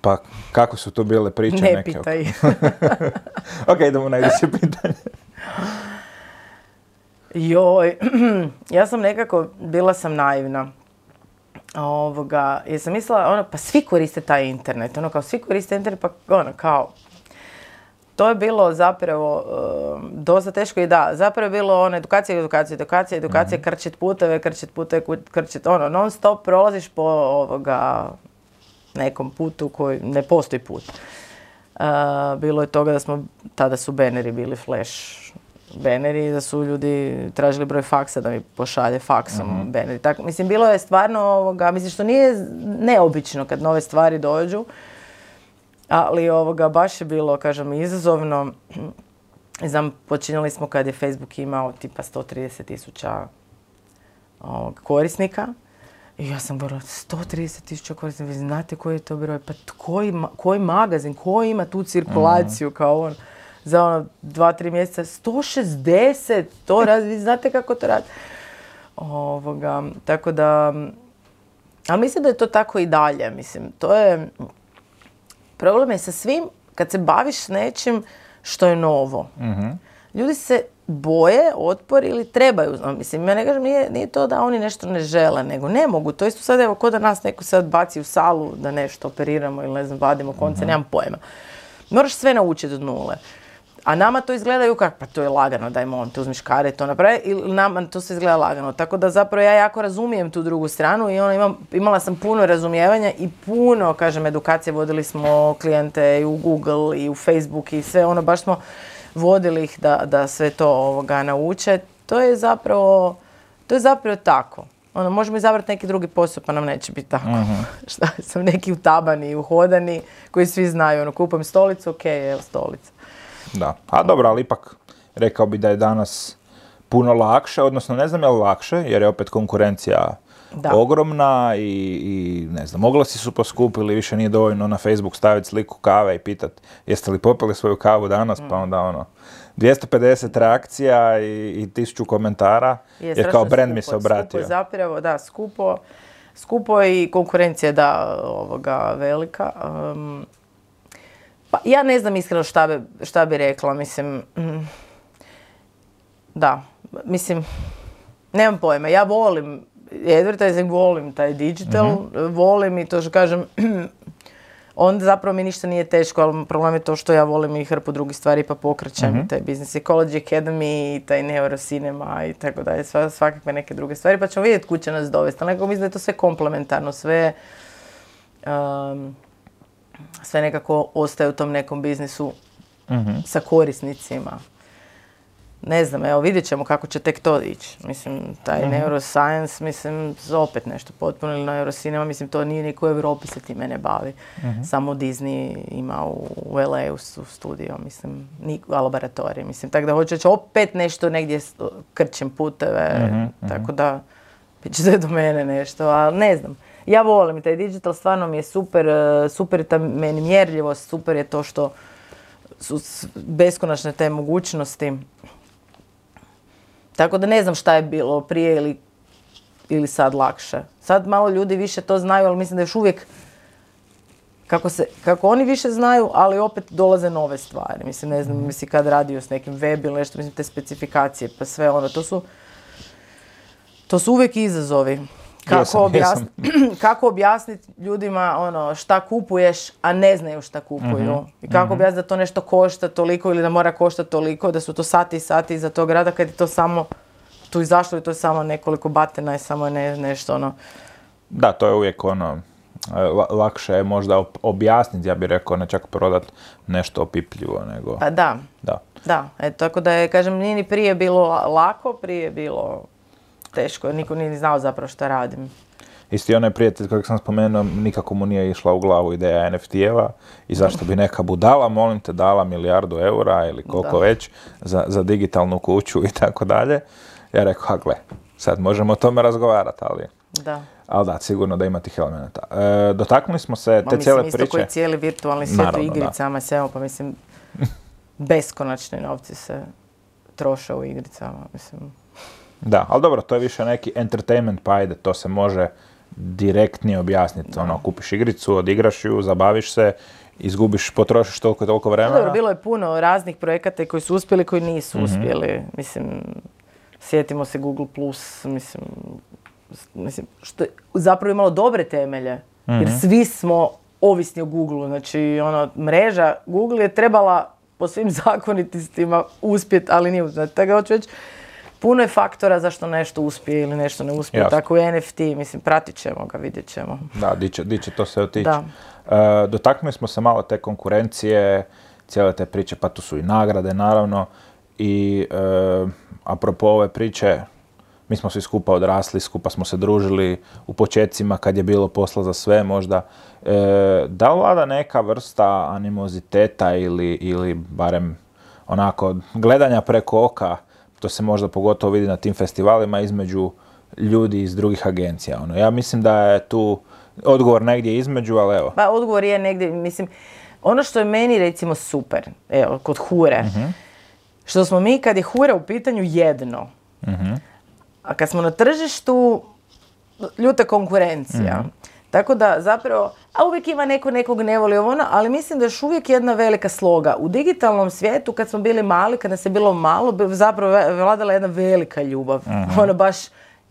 pa kako su tu bile priče ne neke? pitaj. ok, idemo na iduće pitanje. Joj, ja sam nekako, bila sam naivna ovoga, jer sam mislila, ono, pa svi koriste taj internet, ono, kao svi koriste internet, pa ono, kao, to je bilo zapravo uh, dosta teško i da, zapravo je bilo ono, edukacija, edukacija, edukacija, edukacija, mm krčit puteve, krčit puteve, krčit, ono, non stop prolaziš po ovoga, nekom putu koji ne postoji put. Uh, bilo je toga da smo, tada su beneri bili flash beneri, da su ljudi tražili broj faksa da mi pošalje faksom mm beneri. Tako, mislim, bilo je stvarno ovoga, mislim što nije neobično kad nove stvari dođu, ali ovoga baš je bilo, kažem, izazovno. Znam, počinjali smo kad je Facebook imao tipa 130 tisuća korisnika. I ja sam govorila, 130 tisuća korisnika, vi znate koji je to broj? Pa koji, koji magazin, koji ima tu cirkulaciju mm kao on? Za ono dva, tri mjeseca, 160, to radi, vi znate kako to radi. Ovoga, tako da, ali mislim da je to tako i dalje, mislim, to je, problem je sa svim, kad se baviš s nečim što je novo. mm Ljudi se boje, otpor ili trebaju, mislim, ja ne kažem, nije, nije to da oni nešto ne žele, nego ne mogu. To isto sad, evo, ko da nas neko sad baci u salu da nešto operiramo ili ne znam, vadimo konce, mm nemam pojma. Moraš sve naučiti od nule A nama to izgledaju kako, pa to je lagano, daj molim te uzmi škare i to napravi, i nama to se izgleda lagano. Tako da zapravo ja jako razumijem tu drugu stranu i ona imam, imala sam puno razumijevanja i puno, kažem, edukacije, vodili smo klijente i u Google i u Facebook i sve ono, baš smo vodili ih da, da sve to ovoga nauče. To je zapravo, to je zapravo tako. Ono, možemo izabrati neki drugi posao pa nam neće biti tako. Šta sam neki utabani, uhodani, koji svi znaju. Ono, kupam stolicu, ok, evo stolica. Da, a dobro, ali ipak rekao bi da je danas puno lakše, odnosno ne znam je li lakše, jer je opet konkurencija Da. ogromna i, i ne znam, oglasi su poskupili, više nije dovoljno na Facebook staviti sliku kave i pitat jeste li popili svoju kavu danas, Mm. pa onda ono 250 reakcija i, i 1000 komentara, Je jer kao brand mi se skupo, obratio. Skupo zapravo, da, skupo. Skupo i konkurencija, da, ovoga, velika. Um, pa ja ne znam iskreno šta bi, šta bi rekla, mislim, mm, da, mislim, nemam pojma, ja volim advertising, volim taj digital, volim i to što kažem, onda zapravo mi ništa nije teško, ali problem je to što ja volim i hrpu drugih stvari pa pokrećem i taj Business Ecology Academy i taj Neurocinema i tako dalje, sva- svakakve neke druge stvari, pa ćemo vidjeti kud će nas dovesti. Ali nekako mislim da je to sve komplementarno, sve, um, sve nekako ostaje u tom nekom biznisu sa korisnicima. Ne znam, evo vidjet ćemo kako će tek to ići. Mislim, taj neuroscience, mislim, opet nešto potpuno ili neurocinema, mislim, to nije niko u Europi se time ne bavi. Samo Disney ima u, u LA-u su studio, mislim, ni laboratorij, mislim, tako da hoće će opet nešto negdje krčem puteve, tako da bit će do mene nešto, ali ne znam. Ja volim taj digital, stvarno mi je super, eh, super je ta meni mjerljivost, super je to što su beskonačne te mogućnosti. Tako da ne znam šta je bilo prije ili, ili sad lakše. Sad malo ljudi više to znaju, ali mislim da još uvijek kako, se, kako oni više znaju, ali opet dolaze nove stvari. Mislim, ne znam, mislim kad radio s nekim web ili nešto, mislim te specifikacije, pa sve ono, to su, to su uvijek izazovi. Kako, Jesam, objasn- kako objasniti ljudima ono šta kupuješ, a ne znaju šta kupuju. I kako objasniti da to nešto košta toliko ili da mora koštati toliko, da su to sati i sati iza tog rada kad je to samo tu izašlo i to je samo nekoliko batena i samo ne, nešto ono. Da, to je uvijek ono, e, la- lakše je možda objasniti, ja bih rekao, ne čak prodat nešto opipljivo, nego, Pa da, da. da. E, tako da je, kažem, nije ni prije bilo lako, prije je bilo teško, niko nije ni znao zapravo šta radim. Isti onaj prijatelj kojeg sam spomenuo, nikako mu nije išla u glavu ideja NFT-eva i zašto bi neka budala, molim te, dala milijardu eura ili koliko Da. već za, za digitalnu kuću i tako dalje. Ja rekao, ha gle, sad možemo o tome razgovarati, ali, Da. ali da, sigurno da ima tih elemenata. E, dotaknuli smo se Ma te mislim, cijele isto priče. koji cijeli virtualni svijet u igricama, sve, pa mislim, beskonačni novci se troše u igricama, mislim. Da, ali dobro, to je više neki entertainment, pa ajde, to se može direktnije objasniti. Ono, kupiš igricu, odigraš ju, zabaviš se, izgubiš, potrošiš toliko i toliko vremena. Dobro, bilo je puno raznih projekata koji su uspjeli, koji nisu Mhm. uspjeli. Mislim, sjetimo se Google+, Plus, mislim, mislim, što je zapravo imalo dobre temelje, jer Mhm. svi smo ovisni o Google, znači ono, mreža Google je trebala po svim zakonitostima uspjeti, ali nije uspjeti. Tako hoću reći, puno je faktora zašto nešto uspije ili nešto ne uspije. Jasno. Tako i NFT, mislim, pratit ćemo ga, vidjet ćemo. Da, di će, di će to sve otići. Da. E, dotaknuli smo se malo te konkurencije, cijele te priče, pa tu su i nagrade naravno. I e, apropo ove priče, mi smo svi skupa odrasli, skupa smo se družili u početcima kad je bilo posla za sve možda. E, da li vlada neka vrsta animoziteta ili, ili barem onako gledanja preko oka, to se možda pogotovo vidi na tim festivalima između ljudi iz drugih agencija. Ono, ja mislim da je tu odgovor negdje između, ali evo. Pa odgovor je negdje, mislim, ono što je meni recimo super, evo, kod Hure, što smo mi kad je Hure u pitanju jedno, a kad smo na tržištu, ljuta konkurencija. Tako da zapravo, a uvijek ima neko nekog ne voli ovo ono, ali mislim da je još uvijek jedna velika sloga. U digitalnom svijetu, kad smo bili mali, kad nas je bilo malo, zapravo vladala jedna velika ljubav. Ono baš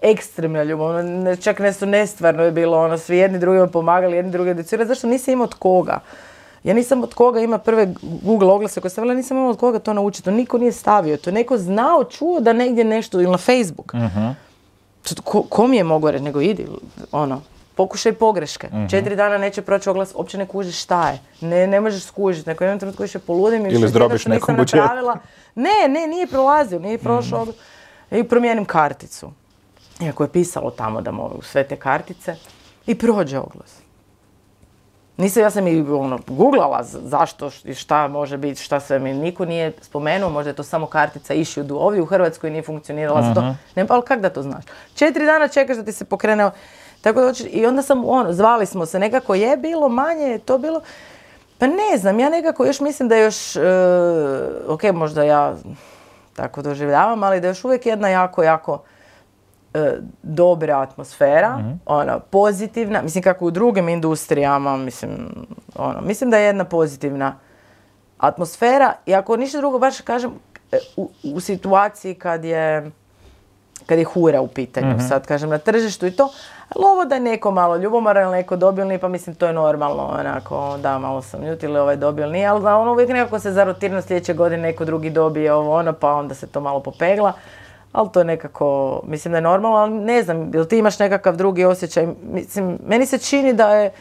ekstremna ljubav, ono, ne- čak nešto nestvarno je bilo, ono, svi jedni drugima pomagali, jedni drugi educirali, zašto nisi imao od koga? Ja nisam od koga ima prve Google oglase koje stavila, nisam imala od koga to naučiti. To niko nije stavio. To je neko znao, čuo da negdje nešto, ili na Facebook. Ko, ko mi je mogao reći, nego idi, ono, pokušaj pogreške. Četiri dana neće proći oglas, uopće ne kužiš šta je. Ne, ne možeš skužiti. Neko jednom trenutku više poludim Ili zdrobiš nekom napravila. Ne, ne, nije prolazio, nije prošao. I promijenim karticu. Iako je pisalo tamo da mogu sve te kartice. I prođe oglas. Nisam, ja sam i ono, googlala zašto i šta može biti, šta sve mi niko nije spomenuo, možda je to samo kartica išju ovdje u Hrvatskoj nije funkcionirala za to. Ne, pa ali kak da to znaš? Četiri dana čekaš da ti se pokrene, tako da i onda sam, ono, zvali smo se, nekako je bilo, manje je to bilo, pa ne znam, ja nekako još mislim da još, e, ok, možda ja tako doživljavam, ali da još uvijek jedna jako, jako e, dobra atmosfera, ona pozitivna, mislim kako u drugim industrijama, mislim, ono, mislim da je jedna pozitivna atmosfera. I ako ništa drugo baš kažem e, u, u situaciji kad je kad je hura u pitanju, sad kažem na tržištu i to, ali ovo da je neko malo ljubomoran ili neko dobilni, pa mislim to je normalno, onako, da, malo sam ljut ili ovaj dobilni, ali ono uvijek nekako se zarotira sljedeće godine neko drugi dobije ovo ono, pa onda se to malo popegla, ali to je nekako, mislim da je normalno, ali ne znam, jel ti imaš nekakav drugi osjećaj, mislim, meni se čini da je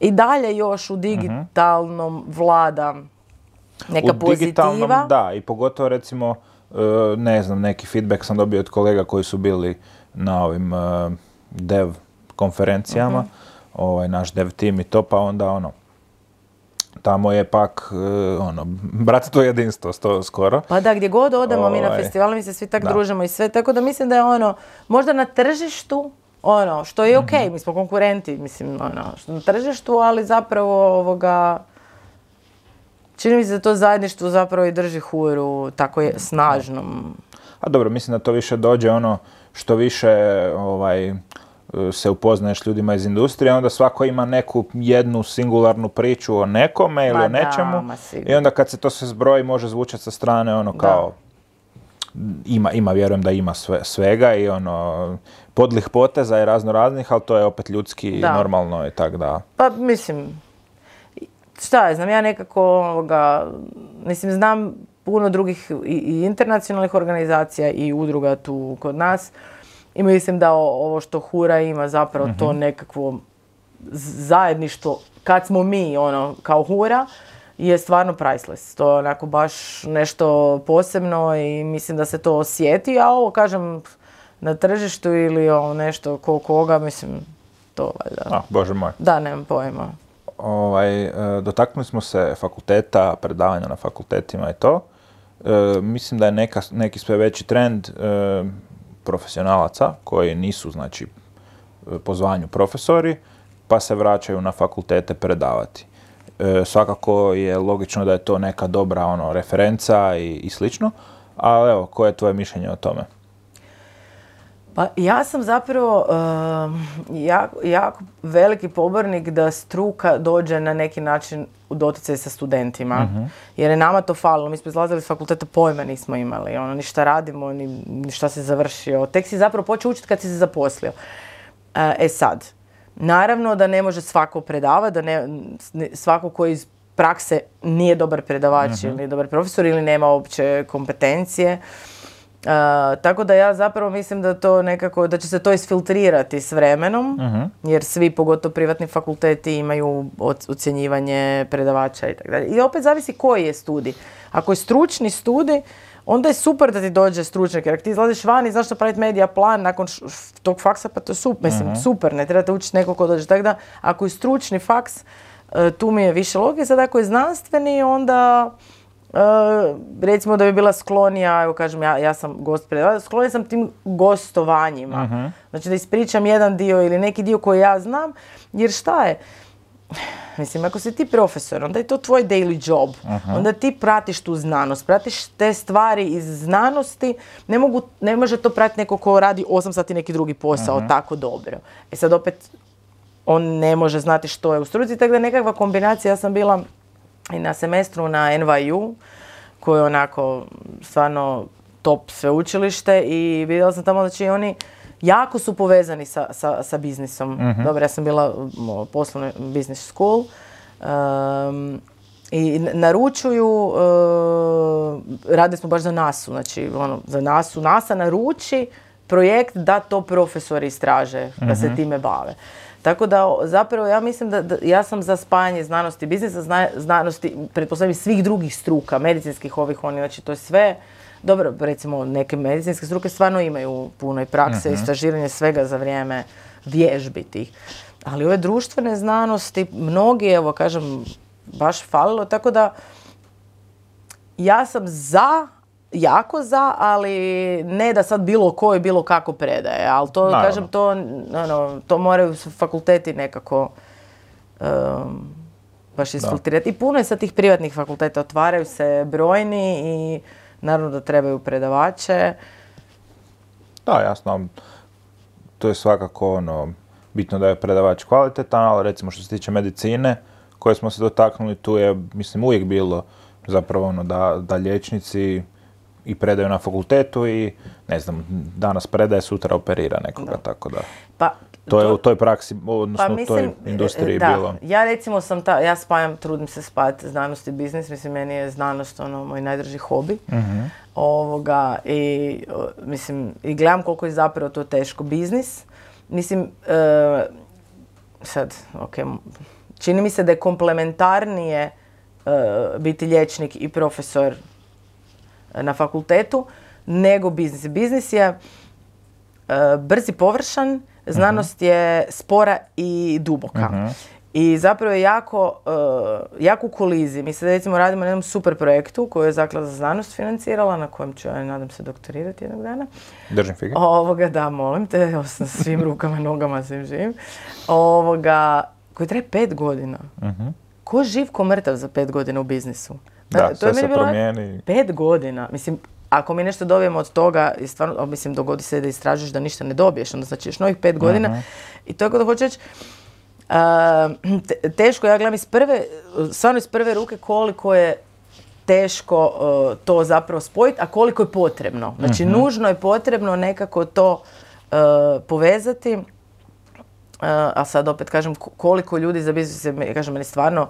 i dalje još u digitalnom vlada neka u digitalnom, pozitiva. da, i pogotovo recimo, e, ne znam, neki feedback sam dobio od kolega koji su bili na ovim e, dev konferencijama, Mhm. ovaj, naš dev tim i to, pa onda ono, tamo je pak, e, ono, brate, to je jedinstvo sto, skoro. Pa da, gdje god odemo mi na Ovaj, festivalu, mi se svi tak da. družimo i sve, tako da mislim da je ono, možda na tržištu, ono, što je ok, Mhm. mi smo konkurenti, mislim, ono, što na tržištu, ali zapravo ovoga, čini mi se da to zajedništvo zapravo i drži huru tako je snažnom. A dobro, mislim da to više dođe ono što više ovaj, se upoznaješ ljudima iz industrije, onda svako ima neku jednu singularnu priču o nekome ili Ma o nečemu i onda kad se to sve zbroji može zvučati sa strane ono kao ima, ima, vjerujem da ima sve, svega i ono podlih poteza i razno raznih, ali to je opet ljudski Da. normalno i tak da. Pa mislim, šta ja znam, ja nekako ovoga, mislim znam puno drugih i, i internacionalnih organizacija i udruga tu kod nas i mislim da ovo što Hura ima zapravo to nekakvo z- zajedništvo kad smo mi ono kao Hura je stvarno priceless. To je onako baš nešto posebno i mislim da se to osjeti, a ovo kažem na tržištu ili ovo nešto ko koga, mislim to valjda. A, bože moj. Da, nemam pojma. Ovaj, e, dotaknuli smo se fakulteta, predavanja na fakultetima i to. E, mislim da je neka, neki sve veći trend e, profesionalaca koji nisu znači po zvanju profesori, pa se vraćaju na fakultete predavati. E, svakako je logično da je to neka dobra ono referenca i, i slično, ali evo, koje je tvoje mišljenje o tome? Pa ja sam zapravo um, jako, jako veliki pobornik da struka dođe na neki način u doticaj sa studentima. Jer je nama to falilo. Mi smo izlazili s fakulteta, pojma nismo imali. Ono, ni šta radimo, ni, ni šta se završio. Tek si zapravo počeo učiti kad si se zaposlio. E, E sad, naravno da ne može svako predavati, da ne, ne- svako koji iz prakse nije dobar predavač ili dobar profesor ili nema uopće kompetencije. E, tako da ja zapravo mislim da to nekako, da će se to isfiltrirati s vremenom, jer svi, pogotovo privatni fakulteti, imaju oc- ocjenjivanje predavača i tako dalje. I opet zavisi koji je studij. Ako je stručni studij, onda je super da ti dođe stručnjak, jer ako ti izlaziš van i znaš što praviti medija plan nakon š- tog faksa, pa to je super, mislim, super, ne trebate učiti nekog ko dođe. Tako da, ako je stručni faks, e, tu mi je više logike, sad ako je znanstveni, onda e, recimo da bi bila sklonija, evo kažem, ja, ja sam gost sklonija sam tim gostovanjima. Znači da ispričam jedan dio ili neki dio koji ja znam, jer šta je? Mislim, ako si ti profesor, onda je to tvoj daily job. Onda ti pratiš tu znanost, pratiš te stvari iz znanosti. Ne, mogu, ne može to pratiti neko ko radi 8 sati neki drugi posao tako dobro. E sad opet, on ne može znati što je u struci, tako da nekakva kombinacija, ja sam bila i na semestru na NYU, koji je onako stvarno top sveučilište i vidjela sam tamo da će i oni jako su povezani sa, sa, sa biznisom. Dobro, ja sam bila u poslovnoj business school, Um, I naručuju, e, radili smo baš za NASU, znači ono, za NASU, NASA naruči projekt da to profesori istraže, da se time bave. Tako da zapravo ja mislim da, da ja sam za spajanje znanosti i biznisa, zna- znanosti, pretpostavljam svih drugih struka, medicinskih ovih oni, znači to je sve, dobro, recimo neke medicinske struke stvarno imaju puno i prakse, istraživanje svega za vrijeme vježbi tih. Ali ove društvene znanosti, mnogi, evo kažem, baš falilo, tako da ja sam za, jako za, ali ne da sad bilo ko i bilo kako predaje, ali to, Naravno. kažem, to, ono, to moraju fakulteti nekako um, baš isfiltrirati. I puno je sad tih privatnih fakulteta, otvaraju se brojni i naravno da trebaju predavače. Da, jasno. To je svakako ono, bitno da je predavač kvalitetan, ali recimo što se tiče medicine, koje smo se dotaknuli, tu je, mislim, uvijek bilo zapravo ono da, da liječnici i predaju na fakultetu i, ne znam, danas predaje, sutra operira nekoga, tako da. Pa, To je u toj praksi, odnosno Pa u toj mislim, industriji da, bilo. Ja recimo sam ta, ja spajam, trudim se spajati znanost i biznis, mislim meni je znanost ono moj najdraži hobi. Mhm. Ovoga i mislim i gledam koliko je zapravo to teško biznis. Mislim e, sad, ok, čini mi se da je komplementarnije e, biti liječnik i profesor na fakultetu nego biznis. Biznis je e, brz i površan, znanost je spora i duboka. I zapravo je jako, e, jako u koliziji. Mi sad recimo radimo na jednom super projektu koju je Zaklada za znanost financirala, na kojem ću ja nadam se doktorirati jednog dana. Držim fige. Ovoga, da, molim te, sa svim rukama, nogama, svim živim. Ovoga, koji traje pet godina. Ko živ, ko mrtav za pet godina u biznisu? Da, to sve je se bilo promijeni. Pet godina. Mislim, ako mi nešto dobijemo od toga, i stvarno, mislim, dogodi se da istražuješ da ništa ne dobiješ, onda znači još novih pet godina. I to je kod hoću reći, te- teško, ja gledam iz prve, stvarno iz prve ruke koliko je teško uh, to zapravo spojiti, a koliko je potrebno. Znači, nužno je potrebno nekako to uh, povezati. Uh, a sad opet kažem ko- koliko ljudi za biznis, kažem meni stvarno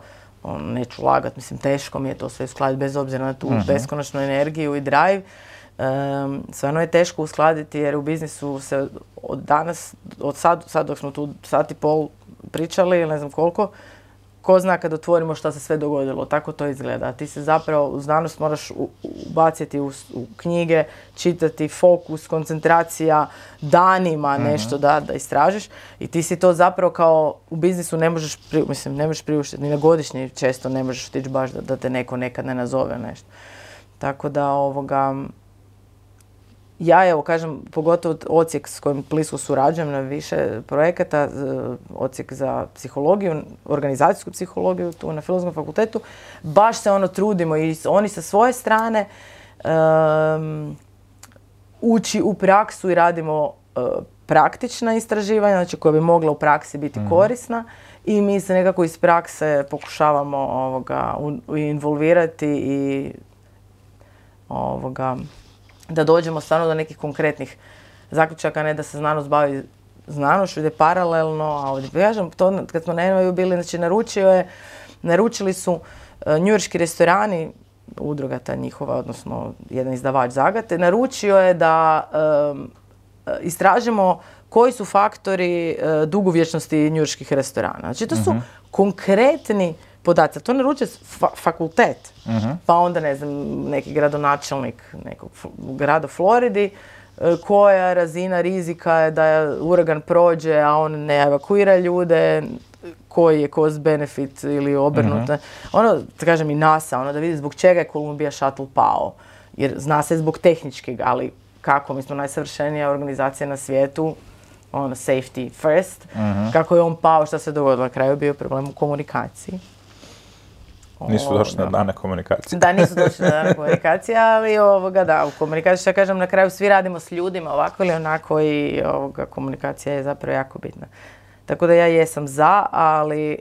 neću lagat, mislim teško mi je to sve uskladiti bez obzira na tu beskonačnu energiju i drive. Um, stvarno je teško uskladiti jer u biznisu se od danas, od sad, sad dok smo tu sat i pol pričali ili ne znam koliko, ko zna kad otvorimo šta se sve dogodilo, tako to izgleda. Ti se zapravo u znanost moraš ubaciti u, u knjige, čitati, fokus, koncentracija, danima nešto da, da istražiš i ti si to zapravo kao u biznisu ne možeš, pri, mislim, ne možeš priuštiti, ni na godišnji često ne možeš otići baš da, da te neko nekad ne nazove nešto. Tako da ovoga, ja evo kažem, pogotovo ocijek s kojim blisko surađujem na više projekata, z- ocijek za psihologiju, organizacijsku psihologiju tu na Filozofskom fakultetu, baš se ono trudimo i oni sa svoje strane em, ući u praksu i radimo e, praktična istraživanja, znači koja bi mogla u praksi biti korisna i mi se nekako iz prakse pokušavamo ovoga, involvirati i ovoga, da dođemo stvarno do nekih konkretnih zaključaka, ne da se znanost bavi znanošću, ide paralelno, a ovdje, kažem, to kad smo na NMU bili, znači naručio je, naručili su e, njujorški restorani, udruga ta njihova, odnosno jedan izdavač Zagate, naručio je da e, istražimo koji su faktori dugovječnosti njujorških restorana. Znači to su konkretni podaci. To naručuje fa- fakultet, pa onda ne znam, neki gradonačelnik nekog grada Floridi, e, koja razina rizika je da uragan prođe, a on ne evakuira ljude, koji je cost benefit ili obrnuto. Ono, da kažem i NASA, ono da vidi zbog čega je Columbia Shuttle pao. Jer zna se zbog tehničkog, ali kako, mi smo najsavršenija organizacija na svijetu, ono, safety first. Kako je on pao, šta se dogodilo? Na kraju bio problem u komunikaciji. Nisu došli na dane komunikacije. Da, nisu došli na dane komunikacije, ali ovoga, da, u komunikaciji, što kažem, na kraju svi radimo s ljudima ovako ili onako i ovoga, komunikacija je zapravo jako bitna. Tako da ja jesam za, ali e,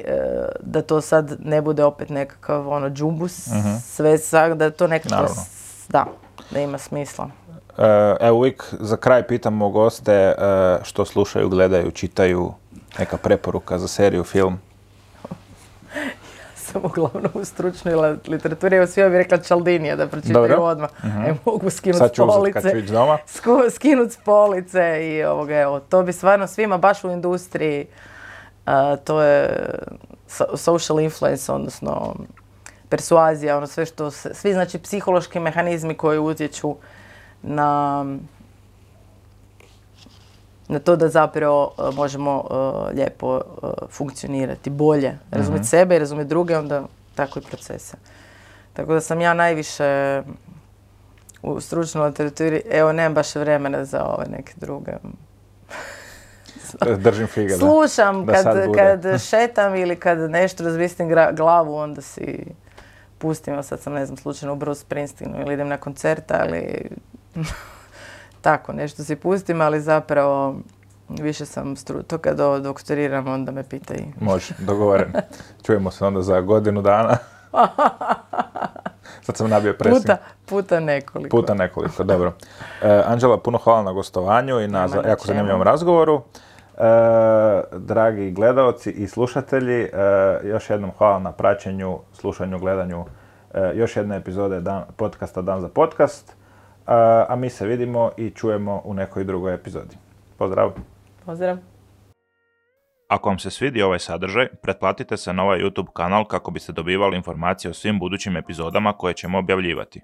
da to sad ne bude opet nekakav ono džumbus, sve sa, da to nekako, Naravno. da, da ima smisla. E, Evo uvijek za kraj pitamo goste e, što slušaju, gledaju, čitaju, neka preporuka za seriju, film. Sam uglavnom u stručnoj literaturi. Evo svi bi rekla Čaldinija da pročitaju odmah. E, mogu skinuti s police. ću ići doma. Sku- skinut s police i ovoga, evo, to bi stvarno svima baš u industriji, a, to je so- social influence, odnosno persuazija, ono sve što, se- svi znači psihološki mehanizmi koji utječu na na to da zapravo e, možemo e, lijepo e, funkcionirati bolje, razumjeti sebe i razumjeti druge, onda tako i procese. Tako da sam ja najviše u stručnoj literaturi, evo nemam baš vremena za ove neke druge. Držim fige, da. Slušam Da kad, kad šetam ili kad nešto razvistim gra- glavu, onda si pustim, sad sam ne znam slučajno u Bruce Springsteenu ili idem na koncert, ali tako nešto si pustim, ali zapravo više sam stru... to kad do- doktoriram onda me pita i Može, dogovoren. Čujemo se onda za godinu dana. Sad sam nabio presing. puta, puta nekoliko. Puta nekoliko, dobro. E, Anđela, puno hvala na gostovanju i na za- jako zanimljivom razgovoru. E, dragi gledaoci i slušatelji, e, još jednom hvala na praćenju, slušanju, gledanju e, još jedne epizode dan, podcasta Dan za podcast. A mi se vidimo i čujemo u nekoj drugoj epizodi. Pozdrav! Pozdrav. Ako vam se svidi ovaj sadržaj, pretplatite se na ovaj YouTube kanal kako biste dobivali informacije o svim budućim epizodama koje ćemo objavljivati.